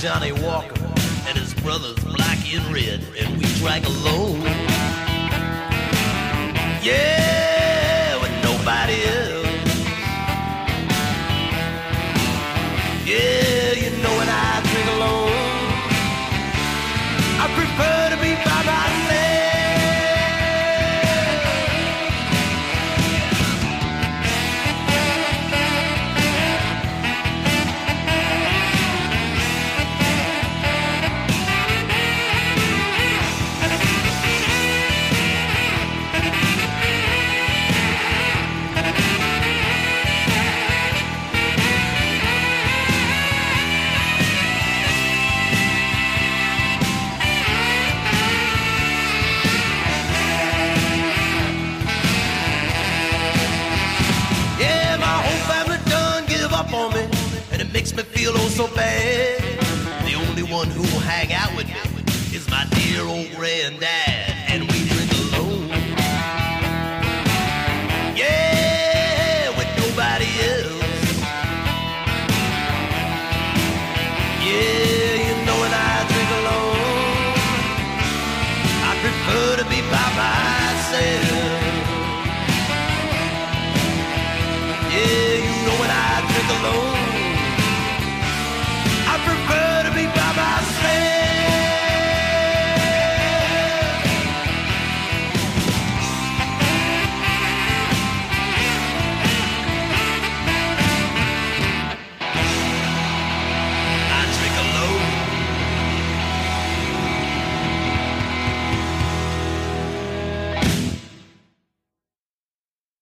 Johnny